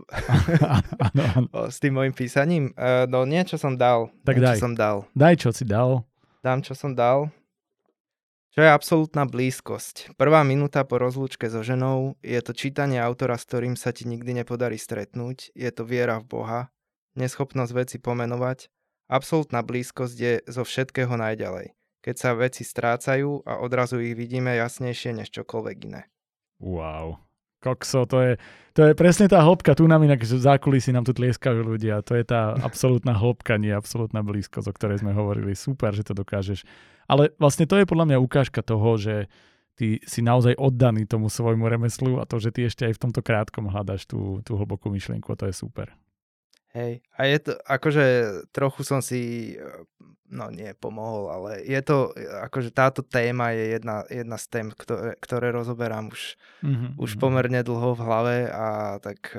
[LAUGHS] ano, ano. s tým mojim písaním? Uh, no niečo som dal. Tak niečo daj. som dal. Daj, čo si dal. Dám, čo som dal. Čo je absolútna blízkosť? Prvá minúta po rozlúčke so ženou je to čítanie autora, s ktorým sa ti nikdy nepodarí stretnúť. Je to viera v Boha, neschopnosť veci pomenovať. Absolútna blízkosť je zo všetkého najďalej keď sa veci strácajú a odrazu ich vidíme jasnejšie než čokoľvek iné. Wow. Kokso, to je, to je presne tá hĺbka, tu nám inak zákulisí nám tu tlieskajú ľudia, to je tá absolútna hĺbka, nie absolútna blízkosť, o ktorej sme hovorili. Super, že to dokážeš. Ale vlastne to je podľa mňa ukážka toho, že ty si naozaj oddaný tomu svojmu remeslu a to, že ty ešte aj v tomto krátkom hľadaš tú, tú hlbokú myšlienku a to je super. Hej, a je to, akože trochu som si, no nie pomohol, ale je to, akože táto téma je jedna, jedna z tém, ktoré, ktoré rozoberám už, mm-hmm. už mhm. pomerne dlho v hlave a tak...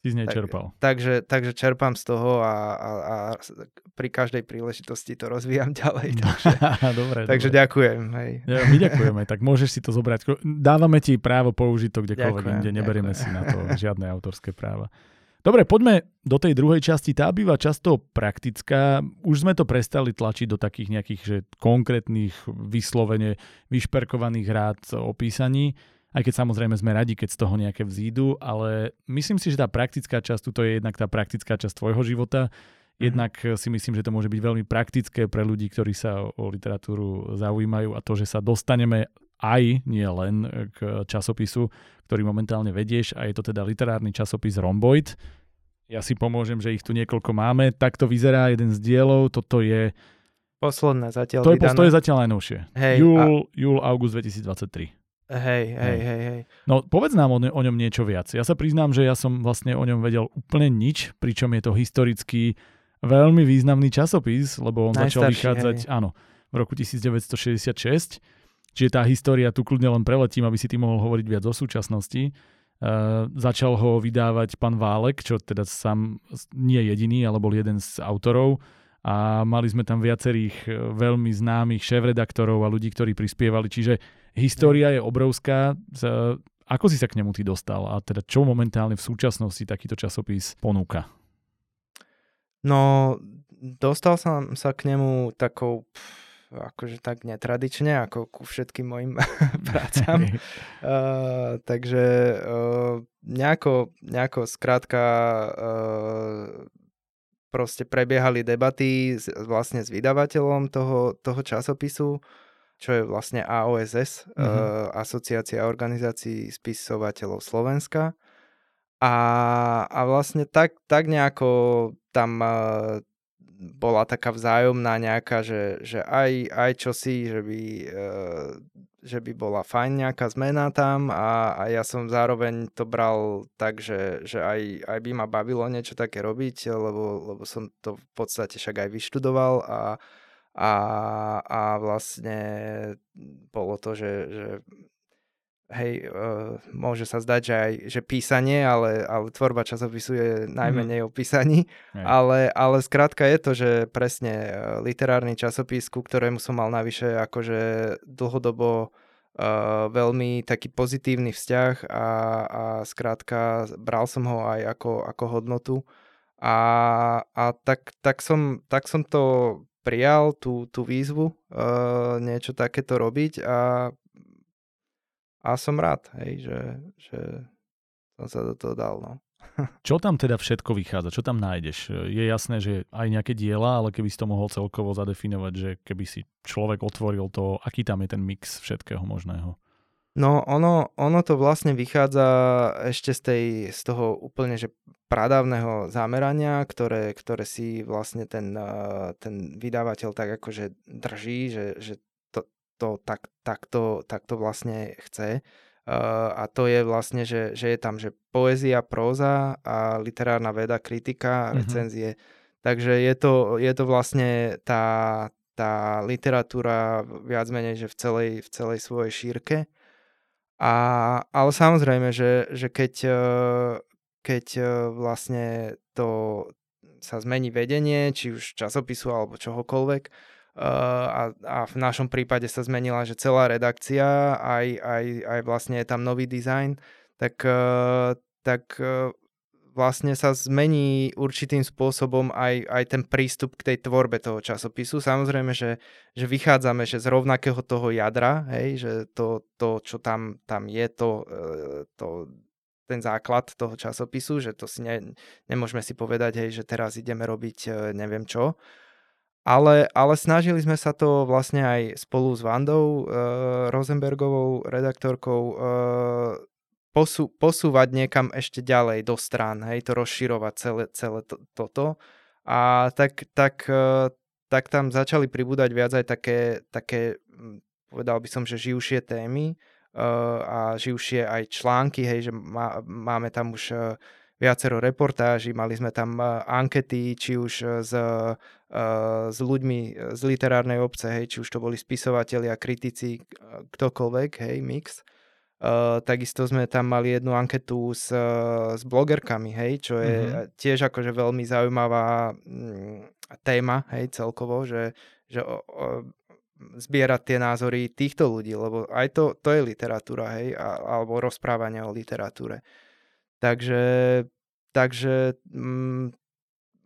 Si z nej tak, čerpal. Takže, takže čerpám z toho a, a, a pri každej príležitosti to rozvíjam [LAUGHS] ďalej. [LAUGHS] Takže, dobre, takže dobre. ďakujem. Hej. Ja, my ďakujeme, tak môžeš si to zobrať. Dávame ti právo použiť to kdekoľvek inde, neberieme ďakujem. si na to žiadne autorské práva. Dobre, poďme do tej druhej časti. Tá býva často praktická. Už sme to prestali tlačiť do takých nejakých že konkrétnych, vyslovene vyšperkovaných rád opísaní. Aj keď samozrejme sme radi, keď z toho nejaké vzídu, ale myslím si, že tá praktická časť, to je jednak tá praktická časť tvojho života, mhm. Jednak si myslím, že to môže byť veľmi praktické pre ľudí, ktorí sa o literatúru zaujímajú a to, že sa dostaneme aj nie len k časopisu, ktorý momentálne vedieš a je to teda literárny časopis Romboid. Ja si pomôžem, že ich tu niekoľko máme. Takto vyzerá jeden z dielov. Toto je... Posledné zatiaľ To je, to je zatiaľ najnovšie. Hej, júl, a... júl, august 2023. Hej, hej, hej, hej. No povedz nám o, ne, o ňom niečo viac. Ja sa priznám, že ja som vlastne o ňom vedel úplne nič, pričom je to historický veľmi významný časopis, lebo on Najstarší, začal vychádzať, hej. áno, v roku 1966 Čiže tá história tu kľudne len preletím, aby si ty mohol hovoriť viac o súčasnosti. Uh, začal ho vydávať pán Válek, čo teda sám nie jediný, ale bol jeden z autorov a mali sme tam viacerých e, veľmi známych šéf-redaktorov a ľudí, ktorí prispievali, čiže história je obrovská. Ako si sa k nemu ty dostal a teda čo momentálne v súčasnosti takýto časopis ponúka? No, dostal som sa k nemu takou akože tak netradične, ako ku všetkým mojim [LAUGHS] prácam. uh, takže uh, nejako, nejako skrátka uh, proste prebiehali debaty s, vlastne s vydavateľom toho, toho časopisu, čo je vlastne AOSS, mm-hmm. uh, Asociácia organizácií spisovateľov Slovenska. A, a vlastne tak, tak nejako tam uh, bola taká vzájomná nejaká, že, že aj, aj čosi, že by, e, že by bola fajn nejaká zmena tam a, a ja som zároveň to bral tak, že, že aj, aj by ma bavilo niečo také robiť, lebo, lebo som to v podstate však aj vyštudoval a, a, a vlastne bolo to, že, že hej, uh, môže sa zdať, že aj že písanie, ale, ale tvorba časopisu je najmenej mm. o písaní, ale, ale skrátka je to, že presne uh, literárny časopis, ku ktorému som mal navyše akože dlhodobo uh, veľmi taký pozitívny vzťah a, a skrátka bral som ho aj ako, ako hodnotu. A, a tak, tak, som, tak som to prijal, tú, tú výzvu uh, niečo takéto robiť a a som rád, hej, že, že som sa do toho dal. No. [LAUGHS] Čo tam teda všetko vychádza? Čo tam nájdeš? Je jasné, že aj nejaké diela, ale keby si to mohol celkovo zadefinovať, že keby si človek otvoril to, aký tam je ten mix všetkého možného? No ono, ono to vlastne vychádza ešte z, tej, z toho úplne, že pradávneho zamerania, ktoré, ktoré si vlastne ten, ten vydavateľ tak akože drží, že, že to, to tak, takto, takto vlastne chce. a to je vlastne, že, že je tam že poézia, próza a literárna veda, kritika, mm-hmm. recenzie. Takže je to, je to vlastne tá, tá literatúra viac menej, že v celej, v celej svojej šírke. A, ale samozrejme, že, že keď, keď vlastne to sa zmení vedenie, či už časopisu alebo čohokoľvek, a, a v našom prípade sa zmenila, že celá redakcia, aj, aj, aj vlastne je tam nový dizajn, tak, tak vlastne sa zmení určitým spôsobom aj, aj ten prístup k tej tvorbe toho časopisu. Samozrejme, že, že vychádzame že z rovnakého toho jadra, hej, že to, to čo tam, tam je, to, e, to, ten základ toho časopisu, že to si ne, nemôžeme si povedať, hej, že teraz ideme robiť e, neviem čo. Ale, ale snažili sme sa to vlastne aj spolu s Vandou e, Rosenbergovou, redaktorkou, e, posú, posúvať niekam ešte ďalej do strán, hej, to rozširovať celé, celé to, toto. A tak, tak, e, tak tam začali pribúdať viac aj také, také hm, povedal by som, že živšie témy uh, a živšie aj články, hej, že má, máme tam už uh, viacero reportáží, mali sme tam uh, ankety, či už s, uh, s ľuďmi z literárnej obce, hej, či už to boli spisovatelia, kritici, ktokoľvek, hej, mix. Uh, takisto sme tam mali jednu anketu s, uh, s blogerkami, hej, čo je mm-hmm. tiež akože veľmi zaujímavá mm, téma, hej, celkovo, že, že o, o, zbierať tie názory týchto ľudí, lebo aj to, to je literatúra, hej, a, alebo rozprávanie o literatúre. Takže, takže mm,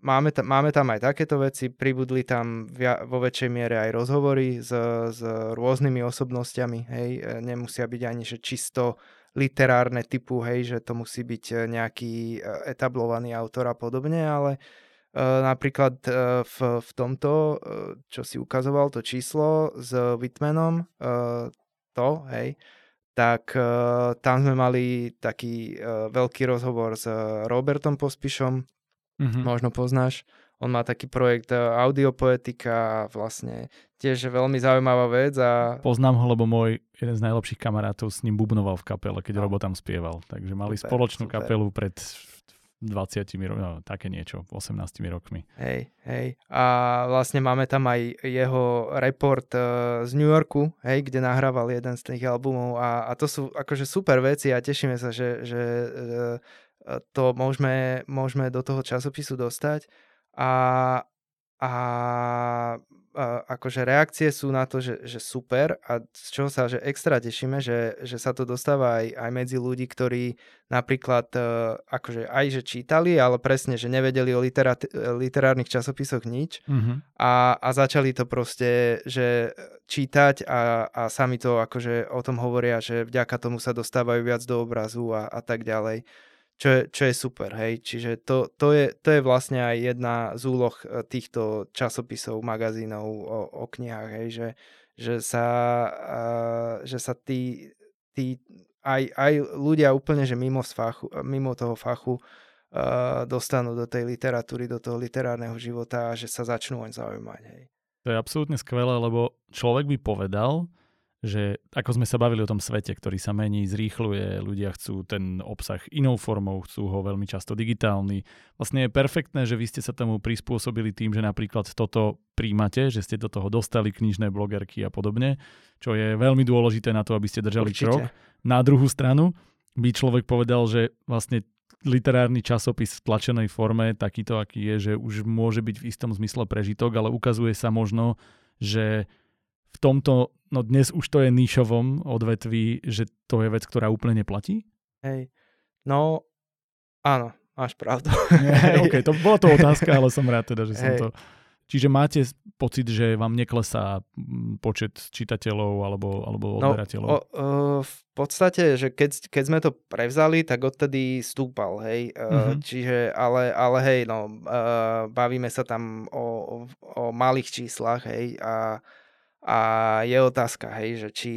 máme, tam, máme tam aj takéto veci, pribudli tam via, vo väčšej miere aj rozhovory s, s rôznymi osobnostiami, hej, e, nemusia byť ani že čisto literárne typu, hej, že to musí byť e, nejaký e, etablovaný autor a podobne, ale napríklad v, v tomto, čo si ukazoval, to číslo s Whitmanom, to, hej, tak uh, tam sme mali taký uh, veľký rozhovor s Robertom Pospišom, mm-hmm. možno poznáš. On má taký projekt Audiopoetika vlastne tiež veľmi zaujímavá vec. A... Poznám ho, lebo môj jeden z najlepších kamarátov s ním bubnoval v kapele, keď no. Robo tam spieval. Takže mali super, spoločnú super. kapelu pred 20 rokmi, no, také niečo, 18 rokmi. Hej, hej. A vlastne máme tam aj jeho report uh, z New Yorku, hej, kde nahrával jeden z tých albumov a, a to sú akože super veci a tešíme sa, že, že uh, to môžeme, môžeme do toho časopisu dostať a, a, a akože reakcie sú na to, že, že super a z čoho sa že extra tešíme, že, že sa to dostáva aj, aj medzi ľudí, ktorí napríklad e, akože aj že čítali, ale presne, že nevedeli o literát, literárnych časopisoch nič mm-hmm. a, a začali to proste, že čítať a, a sami to akože o tom hovoria, že vďaka tomu sa dostávajú viac do obrazu a, a tak ďalej čo je, čo je super, hej. Čiže to, to, je, to je vlastne aj jedna z úloh e, týchto časopisov, magazínov o, o knihách, hej, že, že sa, uh, že sa tí, tí aj, aj ľudia úplne, že mimo, fachu, mimo toho fachu uh, dostanú do tej literatúry, do toho literárneho života a že sa začnú oň zaujímať, hej. To je absolútne skvelé, lebo človek by povedal, že ako sme sa bavili o tom svete, ktorý sa mení, zrýchluje, ľudia chcú ten obsah inou formou, chcú ho veľmi často digitálny. Vlastne je perfektné, že vy ste sa tomu prispôsobili tým, že napríklad toto príjmate, že ste do toho dostali knižné blogerky a podobne, čo je veľmi dôležité na to, aby ste držali Určite. krok. Na druhú stranu by človek povedal, že vlastne literárny časopis v tlačenej forme, takýto aký je, že už môže byť v istom zmysle prežitok, ale ukazuje sa možno, že v tomto, no dnes už to je níšovom odvetví, že to je vec, ktorá úplne neplatí? Hej, no áno, máš pravdu. Nie, [LAUGHS] okay, to bola to otázka, ale som rád teda, že som Hej. to... Čiže máte pocit, že vám neklesá mm, počet čitateľov alebo, alebo no, odberateľov? No, o, o, v podstate, že keď, keď sme to prevzali, tak odtedy stúpal, hej. Uh-huh. Čiže, ale, ale hej, no, uh, bavíme sa tam o, o, o malých číslach, hej, a a je otázka, hej, že či,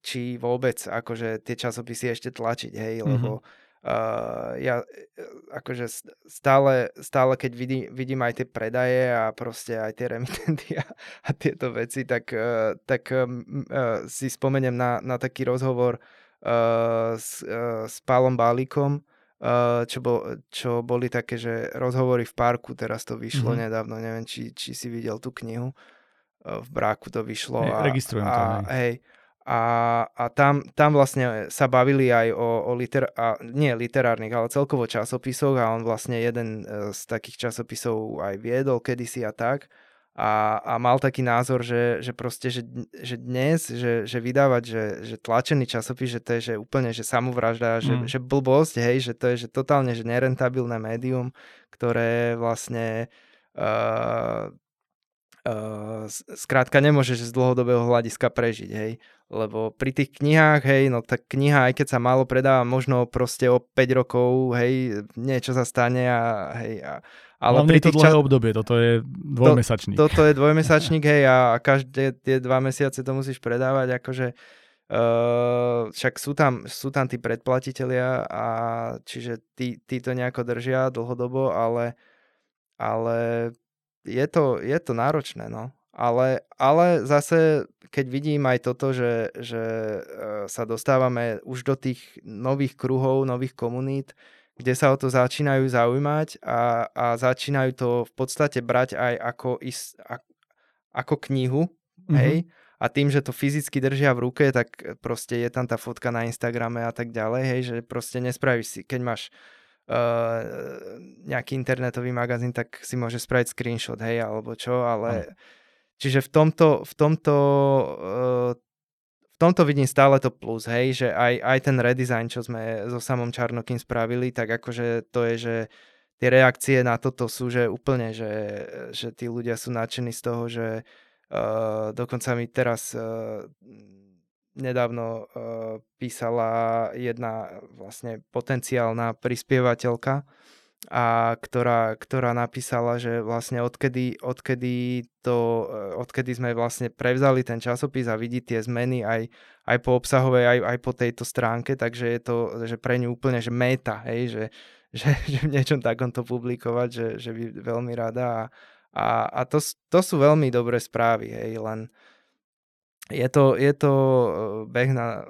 či vôbec akože tie časopisy ešte tlačiť, hej, mm-hmm. lebo uh, ja akože stále, stále keď vidí, vidím aj tie predaje a proste aj tie remitenty a, a tieto veci, tak, uh, tak uh, si spomeniem na, na taký rozhovor uh, s, uh, s Pálom Bálikom, uh, čo, bol, čo boli také, že rozhovory v parku, teraz to vyšlo mm-hmm. nedávno, neviem, či, či si videl tú knihu, uh, v Bráku to vyšlo. Hej, a, registrujem a, to. Hej. hej a, a tam, tam vlastne sa bavili aj o, o liter, a, nie literárnych, ale celkovo časopisoch a on vlastne jeden e, z takých časopisov aj viedol kedysi a tak. A, a mal taký názor, že, že proste, že, že dnes, že, že vydávať, že, že tlačený časopis, že to je že úplne, že samovražda, že, mm. že blbosť, hej, že to je že totálne, že nerentabilné médium, ktoré vlastne uh, skrátka nemôžeš z dlhodobého hľadiska prežiť, hej. Lebo pri tých knihách, hej, no tak kniha, aj keď sa málo predáva, možno proste o 5 rokov, hej, niečo sa stane a hej, a, ale pri to dlhé čas... obdobie, toto je dvojmesačník. To, toto je [LAUGHS] dvojmesačník, hej, a každé tie dva mesiace to musíš predávať, akože uh, však sú tam, sú tam tí predplatitelia a čiže tí, tí to nejako držia dlhodobo, ale, ale je to, je to náročné, no. Ale, ale zase, keď vidím aj toto, že, že e, sa dostávame už do tých nových kruhov, nových komunít, kde sa o to začínajú zaujímať a, a začínajú to v podstate brať aj ako, is, ako knihu, mm-hmm. hej, a tým, že to fyzicky držia v ruke, tak proste je tam tá fotka na Instagrame a tak ďalej, hej, že proste nespravíš si, keď máš nejaký internetový magazín, tak si môže spraviť screenshot, hej, alebo čo, ale... Hm. Čiže v tomto, v tomto uh, v tomto vidím stále to plus, hej, že aj, aj ten redesign, čo sme so samom Čarnokým spravili, tak akože to je, že tie reakcie na toto sú, že úplne, že, že tí ľudia sú nadšení z toho, že uh, dokonca mi teraz uh, nedávno uh, písala jedna vlastne potenciálna prispievateľka, a ktorá, ktorá napísala, že vlastne odkedy, odkedy, to, uh, odkedy sme vlastne prevzali ten časopis a vidí tie zmeny aj, aj po obsahovej, aj, aj po tejto stránke, takže je to že pre ňu úplne že meta, hej, že, [LAUGHS] že, že v niečom takom to publikovať, že, že by veľmi rada a, a, a to, to sú veľmi dobré správy, hej, len je to, je to e, beh na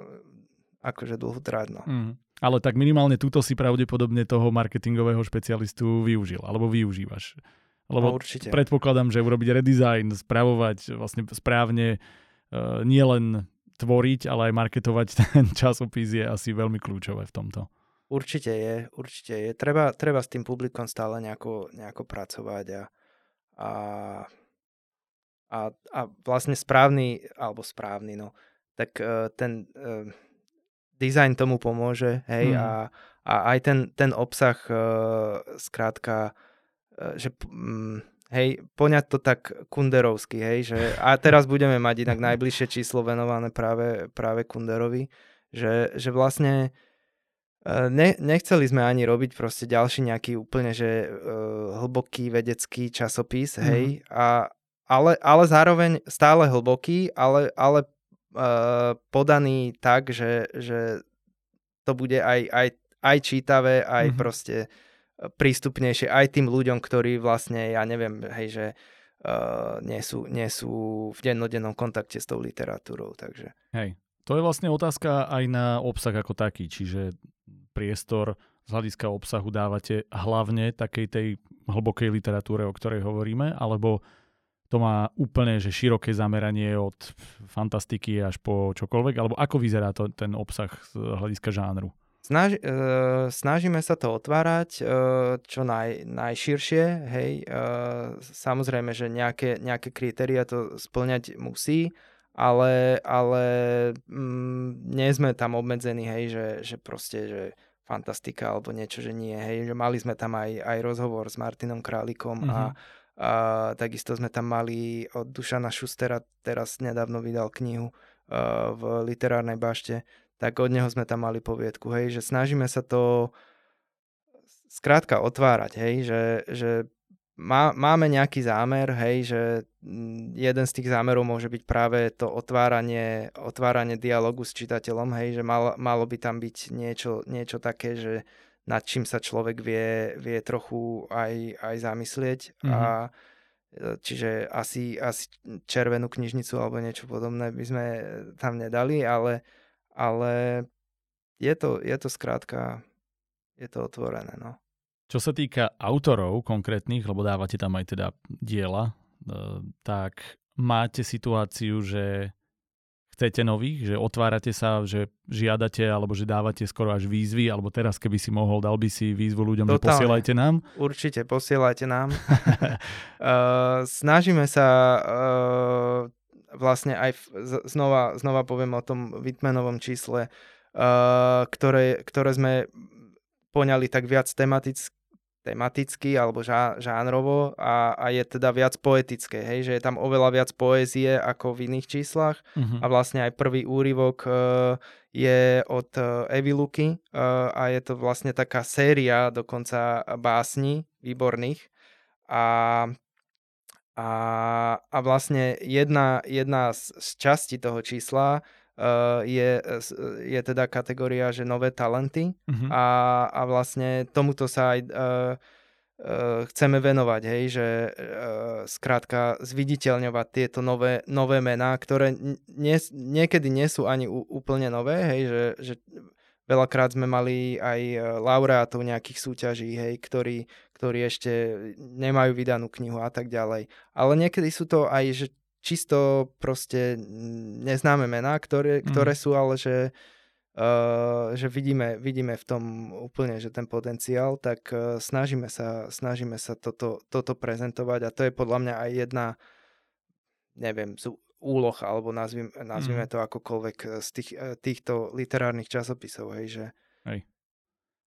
akože dlhú tráť. No. Mm. Ale tak minimálne túto si pravdepodobne toho marketingového špecialistu využil, alebo využívaš. Lebo no, určite. predpokladám, že urobiť redesign, spravovať vlastne správne, uh, nielen tvoriť, ale aj marketovať [LAUGHS] ten časopis je asi veľmi kľúčové v tomto. Určite je, určite je. Treba, treba s tým publikom stále nejako, nejako pracovať a, a a, a vlastne správny, alebo správny, no, tak uh, ten uh, design tomu pomôže, hej, mm. a, a aj ten, ten obsah, uh, skrátka, uh, že um, hej, poňať to tak kunderovsky, hej, že a teraz budeme mať inak [LAUGHS] najbližšie číslo venované práve, práve kunderovi, že, že vlastne ne, nechceli sme ani robiť proste ďalší nejaký úplne, že uh, hlboký vedecký časopis, hej, mm. a, ale, ale zároveň stále hlboký, ale, ale uh, podaný tak, že, že to bude aj, aj, aj čítavé, aj mm-hmm. proste e, prístupnejšie aj tým ľuďom, ktorí vlastne, ja neviem, hej, že uh, nie, sú, nie sú v dennodennom kontakte s tou literatúrou, takže. Hej, to je vlastne otázka aj na obsah ako taký, čiže priestor z hľadiska obsahu dávate hlavne takej tej hlbokej literatúre, o ktorej hovoríme, alebo to má úplne že široké zameranie od fantastiky až po čokoľvek, alebo ako vyzerá to, ten obsah z hľadiska žánru? Snaž, e, snažíme sa to otvárať e, čo naj, najširšie, hej. E, samozrejme, že nejaké, nejaké kritéria to splňať musí, ale, ale mm, nie sme tam obmedzení, hej, že, že proste, že fantastika alebo niečo, že nie, hej, že mali sme tam aj, aj rozhovor s Martinom Králikom mm-hmm. a mhm. A takisto sme tam mali od Dušana Šustera, teraz nedávno vydal knihu uh, v literárnej bašte, tak od neho sme tam mali poviedku, hej, že snažíme sa to skrátka otvárať, hej, že, že má, máme nejaký zámer, hej, že mm, jeden z tých zámerov môže byť práve to otváranie, otváranie dialogu s čitateľom, hej, že malo, malo by tam byť niečo, niečo také, že nad čím sa človek vie, vie trochu aj, aj zamyslieť mm-hmm. a e, čiže asi, asi červenú knižnicu alebo niečo podobné by sme tam nedali, ale, ale je to, je to skrátka, je to otvorené, no. Čo sa týka autorov konkrétnych, lebo dávate tam aj teda diela, e, tak máte situáciu, že chcete nových, že otvárate sa, že žiadate alebo že dávate skoro až výzvy, alebo teraz keby si mohol, dal by si výzvu ľuďom, Totálne. že posielajte nám? Určite, posielajte nám. uh, [LAUGHS] snažíme sa uh, vlastne aj v, znova, znova poviem o tom Whitmanovom čísle, uh, ktoré, ktoré sme poňali tak viac tematicky tematicky alebo žá, žánrovo a, a je teda viac poetické, hej, že je tam oveľa viac poézie ako v iných číslach. Uh-huh. a vlastne aj prvý úryvok uh, je od uh, Evy Luky uh, a je to vlastne taká séria dokonca básni výborných. A a, a vlastne jedna, jedna z, z časti toho čísla je, je teda kategória, že nové talenty uh-huh. a, a vlastne tomuto sa aj uh, uh, chceme venovať, hej, že uh, skrátka zviditeľňovať tieto nové, nové mená, ktoré nie, niekedy nie sú ani u, úplne nové, hej, že, že veľakrát sme mali aj laureátov nejakých súťaží, hej, ktorí, ktorí ešte nemajú vydanú knihu a tak ďalej. Ale niekedy sú to aj, že čisto proste neznáme mená, ktoré, ktoré mm. sú, ale že, uh, že vidíme, vidíme v tom úplne, že ten potenciál, tak uh, snažíme sa, snažíme sa toto, toto prezentovať a to je podľa mňa aj jedna, neviem, z úloh, alebo nazvime, nazvime mm. to akokoľvek z tých, týchto literárnych časopisov, hej, že... Hej.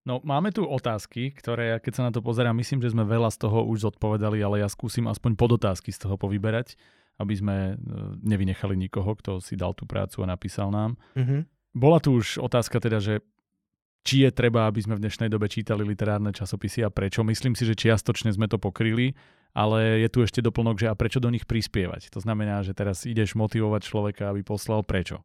No, máme tu otázky, ktoré, keď sa na to pozerám, myslím, že sme veľa z toho už zodpovedali, ale ja skúsim aspoň podotázky z toho povyberať aby sme e, nevynechali nikoho, kto si dal tú prácu a napísal nám. Mm-hmm. Bola tu už otázka teda, že či je treba, aby sme v dnešnej dobe čítali literárne časopisy a prečo. Myslím si, že čiastočne sme to pokryli, ale je tu ešte doplnok, že a prečo do nich prispievať. To znamená, že teraz ideš motivovať človeka, aby poslal prečo.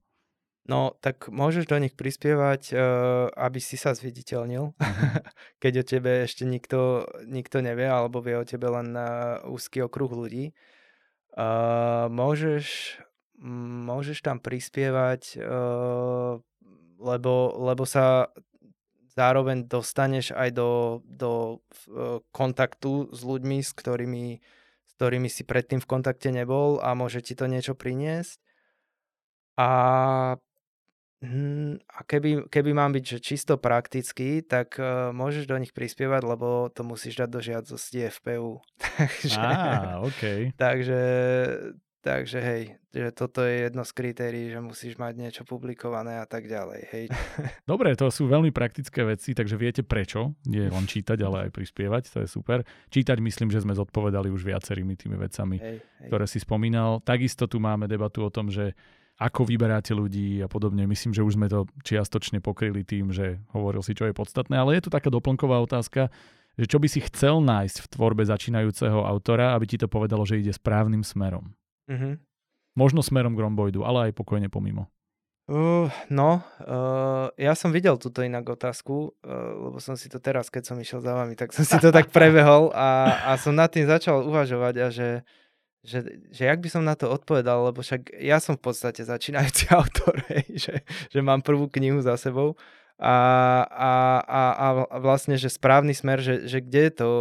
No, tak môžeš do nich prispievať, uh, aby si sa zviditeľnil, uh-huh. [LAUGHS] keď o tebe ešte nikto, nikto nevie, alebo vie o tebe len uh, úzky okruh ľudí. Môžeš, môžeš tam prispievať, uh, lebo, lebo sa zároveň dostaneš aj do, do kontaktu s ľuďmi, s ktorými, s ktorými si predtým v kontakte nebol a môže ti to niečo priniesť. A a keby, keby mám byť že čisto praktický, tak uh, môžeš do nich prispievať, lebo to musíš dať do žiadosti FPU. [LAUGHS] takže, Á, okay. takže, takže hej, že toto je jedno z kritérií, že musíš mať niečo publikované a tak ďalej. Hej. [LAUGHS] Dobre, to sú veľmi praktické veci, takže viete prečo. Nie len [LAUGHS] čítať, ale aj prispievať, to je super. Čítať myslím, že sme zodpovedali už viacerými tými vecami, hej, hej. ktoré si spomínal. Takisto tu máme debatu o tom, že ako vyberáte ľudí a podobne. Myslím, že už sme to čiastočne pokryli tým, že hovoril si, čo je podstatné, ale je tu taká doplnková otázka, že čo by si chcel nájsť v tvorbe začínajúceho autora, aby ti to povedalo, že ide správnym smerom. Mm-hmm. Možno smerom k Romboidu, ale aj pokojne pomimo. Uh, no, uh, ja som videl túto inak otázku, uh, lebo som si to teraz, keď som išiel za vami, tak som si to tak [LAUGHS] prebehol a, a som nad tým začal uvažovať a že že, že jak by som na to odpovedal, lebo však ja som v podstate začínajúci [LAUGHS] autor, hej, že, že mám prvú knihu za sebou a, a, a, a vlastne, že správny smer, že, že kde je to,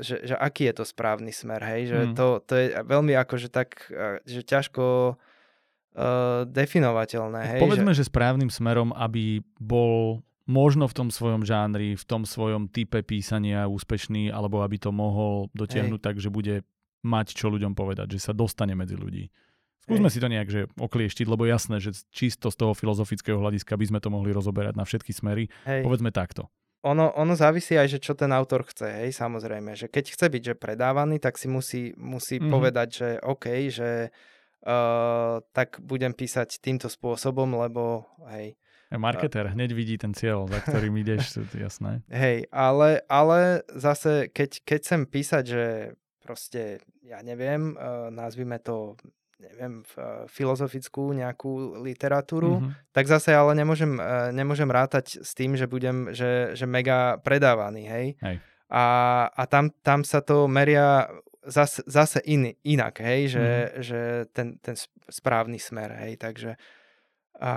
že, že aký je to správny smer, hej, že mm. to, to je veľmi akože tak, že ťažko uh, definovateľné, hej. Povedzme, že... že správnym smerom, aby bol možno v tom svojom žánri, v tom svojom type písania úspešný, alebo aby to mohol dotiahnuť Hej. tak, že bude mať čo ľuďom povedať, že sa dostane medzi ľudí. Skúsme Hej. si to nejak že oklieštiť, lebo jasné, že čisto z toho filozofického hľadiska by sme to mohli rozoberať na všetky smery. Hej. Povedzme takto. Ono, ono závisí aj, že čo ten autor chce, hej, samozrejme. Že keď chce byť že predávaný, tak si musí, musí mm-hmm. povedať, že OK, že uh, tak budem písať týmto spôsobom, lebo hej, Marketer hneď vidí ten cieľ, za ktorým [LAUGHS] ideš, to je jasné. Hej, ale, ale zase, keď, keď chcem písať, že proste, ja neviem, uh, nazvime to neviem, filozofickú nejakú literatúru, mm-hmm. tak zase ale nemôžem, nemôžem rátať s tým, že budem, že, že mega predávaný, hej. hej. A, a tam, tam sa to meria zase, zase in, inak, hej, že, mm-hmm. že ten, ten správny smer, hej, takže a,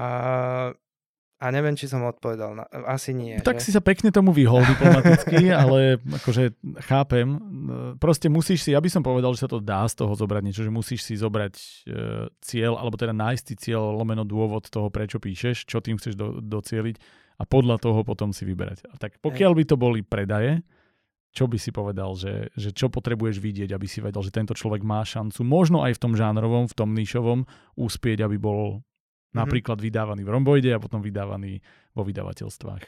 a neviem, či som odpovedal. Na, asi nie. Tak že? si sa pekne tomu vyhol diplomaticky, [LAUGHS] ale akože chápem. Proste musíš si, ja by som povedal, že sa to dá z toho zobrať niečo, že musíš si zobrať e, cieľ, alebo teda nájsť si cieľ, lomeno dôvod toho, prečo píšeš, čo tým chceš do, docieliť a podľa toho potom si vyberať. A tak pokiaľ by to boli predaje, čo by si povedal, že, že čo potrebuješ vidieť, aby si vedel, že tento človek má šancu, možno aj v tom žánrovom, v tom nišovom, úspieť, aby bol. Napríklad vydávaný v Romboide a potom vydávaný vo vydavateľstvách.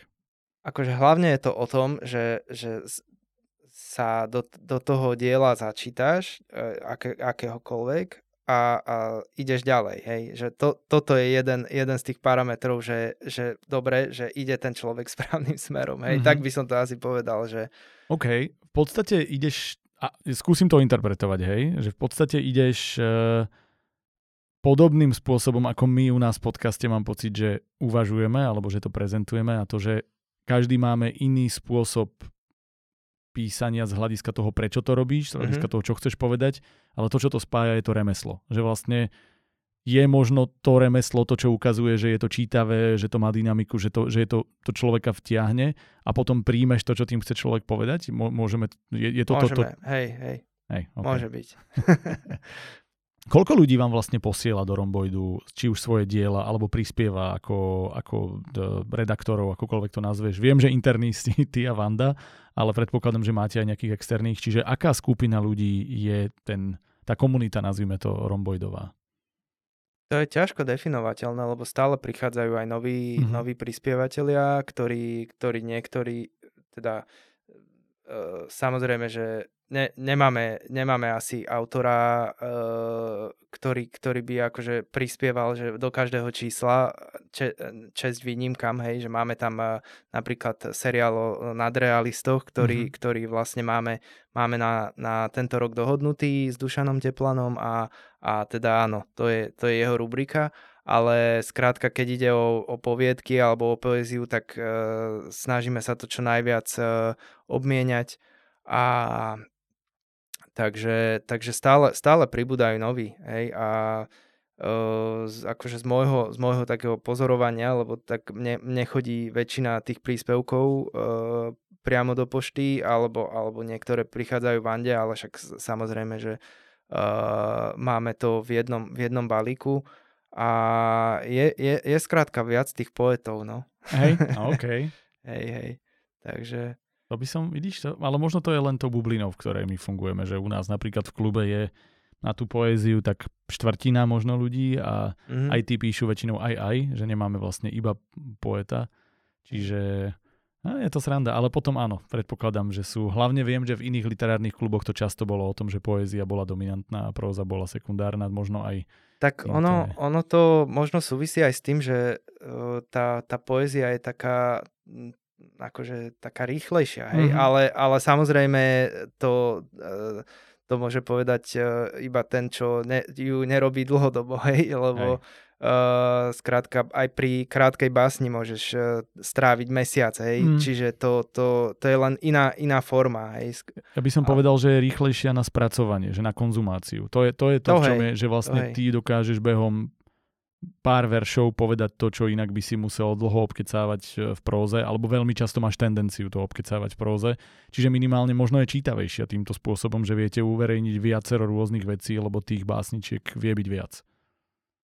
Akože hlavne je to o tom, že, že sa do, do toho diela začítaš, e, aké, akéhokoľvek, a, a ideš ďalej. Hej? Že to, toto je jeden, jeden z tých parametrov, že, že dobre, že ide ten človek [LAUGHS] správnym smerom. Hej? Mm-hmm. Tak by som to asi povedal, že... OK, v podstate ideš, a skúsim to interpretovať, hej, že v podstate ideš... Uh podobným spôsobom, ako my u nás v podcaste mám pocit, že uvažujeme, alebo že to prezentujeme a to, že každý máme iný spôsob písania z hľadiska toho, prečo to robíš, z hľadiska mm-hmm. toho, čo chceš povedať, ale to, čo to spája, je to remeslo. Že vlastne je možno to remeslo, to, čo ukazuje, že je to čítavé, že to má dynamiku, že to, že je to, to človeka vtiahne a potom príjmeš to, čo tým chce človek povedať? Môžeme, je, je to Môžeme, to, to... hej, hej. hej okay. Môže byť. [LAUGHS] Koľko ľudí vám vlastne posiela do Romboidu, či už svoje diela, alebo prispieva ako, ako redaktorov, akokoľvek to nazveš? Viem, že internisti, [LAUGHS] ty a Vanda, ale predpokladám, že máte aj nejakých externých. Čiže aká skupina ľudí je ten, tá komunita, nazvime to, Romboidová? To je ťažko definovateľné, lebo stále prichádzajú aj noví, mm-hmm. noví prispievateľia, ktorí, ktorí niektorí, teda e, samozrejme, že ne, nemáme, nemáme asi autora, uh, ktorý, ktorý by akože prispieval že do každého čísla, če, česť výnimkám, hej, že máme tam uh, napríklad seriál o nadrealistoch, ktorý, mm-hmm. ktorý vlastne máme, máme na, na tento rok dohodnutý s Dušanom Teplanom a, a teda áno, to je, to je jeho rubrika ale skrátka, keď ide o, o poviedky alebo o poéziu, tak uh, snažíme sa to čo najviac uh, obmieniať a Takže, takže stále, stále pribúdajú noví. Hej, a z, akože z môjho, z môjho takého pozorovania, lebo tak mne, mne chodí väčšina tých príspevkov uh, priamo do pošty, alebo, alebo niektoré prichádzajú v Ande, ale však samozrejme, že uh, máme to v jednom, v jednom balíku. A je, je, je skrátka viac tých poetov, no. Hej, [LAUGHS] OK. hej, hej. Takže to by som, vidíš, to, ale možno to je len to bublinou, v ktorej my fungujeme, že u nás napríklad v klube je na tú poéziu tak štvrtina možno ľudí a mm-hmm. aj tí píšu väčšinou aj aj, že nemáme vlastne iba poeta. Čiže no, je to sranda, ale potom áno, predpokladám, že sú, hlavne viem, že v iných literárnych kluboch to často bolo o tom, že poézia bola dominantná a próza bola sekundárna, možno aj tak ono, ono to možno súvisí aj s tým, že uh, tá, tá poézia je taká akože taká rýchlejšia, hej? Mm-hmm. Ale, ale samozrejme to, e, to môže povedať e, iba ten, čo ne, ju nerobí dlhodobo, [LAUGHS] hej? Lebo hej. Uh, skrátka aj pri krátkej básni môžeš uh, stráviť mesiac, hej? Mm. Čiže to, to, to je len iná, iná forma, hej? Ja by som a... povedal, že je rýchlejšia na spracovanie, že na konzumáciu. To je to, je to, to v čom hej, je, že vlastne ty dokážeš behom pár veršov povedať to, čo inak by si musel dlho obkecávať e, v próze, alebo veľmi často máš tendenciu to obkecávať v próze. Čiže minimálne možno je čítavejšia týmto spôsobom, že viete uverejniť viacero rôznych vecí, lebo tých básničiek vie byť viac.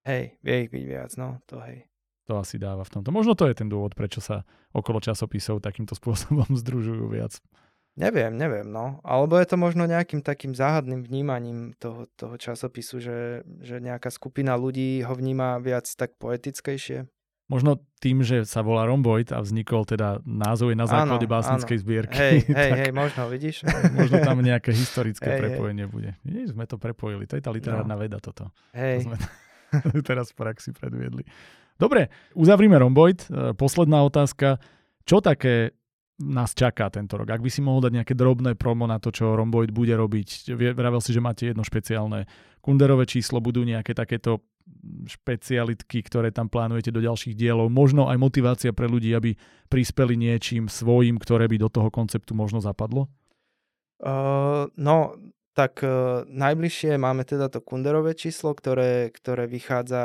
Hej, vie ich byť viac, no, to hej. To asi dáva v tomto. Možno to je ten dôvod, prečo sa okolo časopisov takýmto spôsobom [LAUGHS] združujú viac. Neviem, neviem, no. Alebo je to možno nejakým takým záhadným vnímaním toho, toho časopisu, že, že nejaká skupina ľudí ho vníma viac tak poetickejšie. Možno tým, že sa volá Romboid a vznikol teda názov je na základe áno, básnickej áno. zbierky. Hej, [LAUGHS] hej, hej, možno, vidíš? možno tam nejaké historické hej, prepojenie hej. bude. Nie, sme to prepojili, to je tá literárna no. veda toto. Hej. To sme [LAUGHS] teraz v praxi predviedli. Dobre, uzavrime Romboid. E, posledná otázka. Čo také nás čaká tento rok? Ak by si mohol dať nejaké drobné promo na to, čo Romboid bude robiť. Vravel si, že máte jedno špeciálne kunderové číslo, budú nejaké takéto špecialitky, ktoré tam plánujete do ďalších dielov. Možno aj motivácia pre ľudí, aby prispeli niečím svojim, ktoré by do toho konceptu možno zapadlo? Uh, no, tak uh, najbližšie máme teda to kunderové číslo, ktoré, ktoré vychádza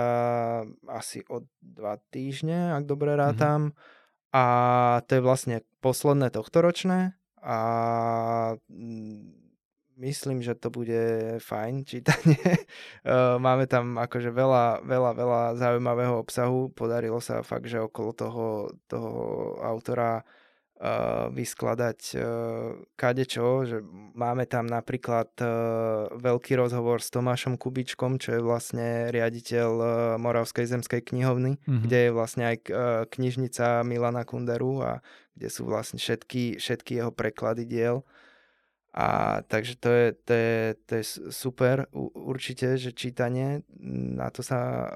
asi od dva týždne, ak dobre mhm. rátam. Mm-hmm. A to je vlastne posledné tohtoročné a mm, myslím, že to bude fajn čítanie. [LAUGHS] Máme tam akože veľa, veľa, veľa zaujímavého obsahu. Podarilo sa fakt, že okolo toho, toho autora vyskladať uh, kadečo, že máme tam napríklad uh, veľký rozhovor s Tomášom Kubičkom, čo je vlastne riaditeľ uh, Moravskej zemskej knihovny, mm-hmm. kde je vlastne aj knižnica Milana Kunderu a kde sú vlastne všetky, všetky jeho preklady diel. A takže to je, to je, to je super určite, že čítanie, na to sa uh,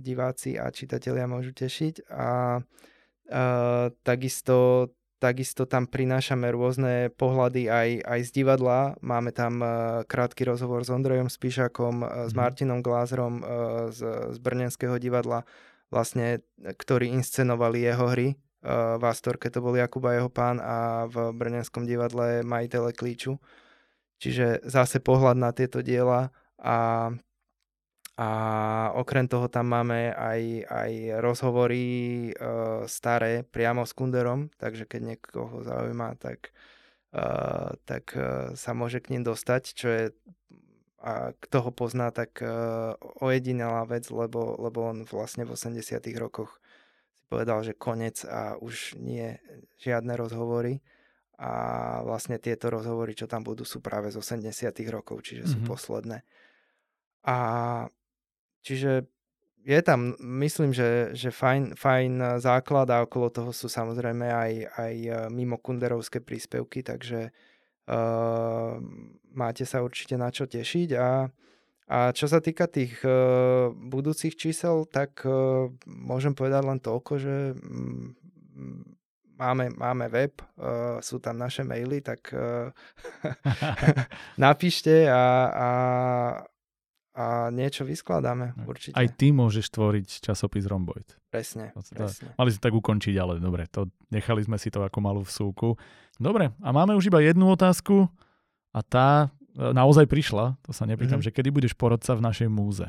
diváci a čitatelia môžu tešiť a uh, takisto Takisto tam prinášame rôzne pohľady aj, aj z divadla. Máme tam uh, krátky rozhovor s Ondrejom Spíšakom, uh, s mhm. Martinom Glázrom uh, z, z Brnenského divadla, vlastne, ktorí inscenovali jeho hry. Uh, v Astorke to bol Jakub a jeho pán a v Brnenskom divadle majitele klíču. Čiže zase pohľad na tieto diela a a okrem toho tam máme aj, aj rozhovory e, staré priamo s Kunderom, takže keď niekoho zaujíma, tak, e, tak e, sa môže k ním dostať, čo je a kto ho pozná, tak e, ojedinelá vec, lebo, lebo on vlastne v 80 rokoch si povedal, že konec a už nie žiadne rozhovory a vlastne tieto rozhovory, čo tam budú, sú práve z 80 rokov, čiže mm-hmm. sú mhm. posledné. A Čiže je tam, myslím, že, že fajn, fajn základ a okolo toho sú samozrejme aj, aj e, mimo kunderovské príspevky, takže uh, máte sa určite na čo tešiť. A, a čo sa týka tých uh, budúcich čísel, tak uh, môžem povedať len toľko, že um, máme, máme web, uh, sú tam naše maily, tak [LAUGHS] napíšte a, a a niečo vyskladáme, určite. Aj ty môžeš tvoriť časopis Romboid. Presne, to, presne. Mali sme tak ukončiť, ale dobre, to, nechali sme si to ako malú vsúku. Dobre, a máme už iba jednu otázku a tá e, naozaj prišla, to sa nepýtam, mm-hmm. že kedy budeš porodca v našej múze?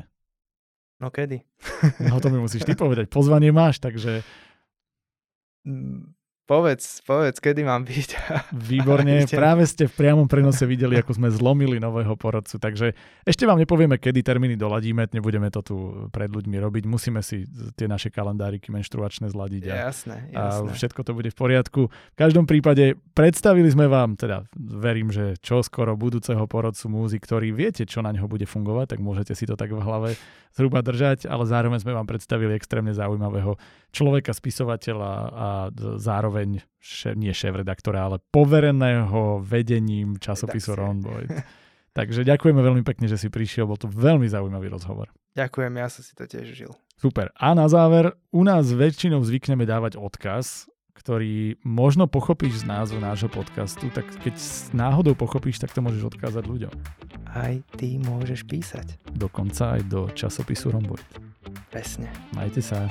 No kedy? [LAUGHS] No to mi musíš ty povedať. Pozvanie máš, takže... Povedz, povedz, kedy mám byť. [LAUGHS] Výborne, práve ste v priamom prenose videli, ako sme zlomili nového porodcu, takže ešte vám nepovieme, kedy termíny doladíme, nebudeme to tu pred ľuďmi robiť, musíme si tie naše kalendáriky menštruačné zladiť a, jasné, jasné. a všetko to bude v poriadku. V každom prípade predstavili sme vám, teda verím, že čo skoro budúceho porodcu múzy, ktorý viete, čo na neho bude fungovať, tak môžete si to tak v hlave zhruba držať, ale zároveň sme vám predstavili extrémne zaujímavého človeka, spisovateľa a zároveň še, nie šéf-redaktora, ale povereného vedením časopisu Ron Boyd. [LAUGHS] Takže ďakujeme veľmi pekne, že si prišiel, bol to veľmi zaujímavý rozhovor. Ďakujem, ja som si to tiež žil. Super. A na záver, u nás väčšinou zvykneme dávať odkaz, ktorý možno pochopíš z názvu nášho podcastu, tak keď náhodou pochopíš, tak to môžeš odkázať ľuďom. Aj ty môžeš písať. Dokonca aj do časopisu Romboid. Presne. Majte sa.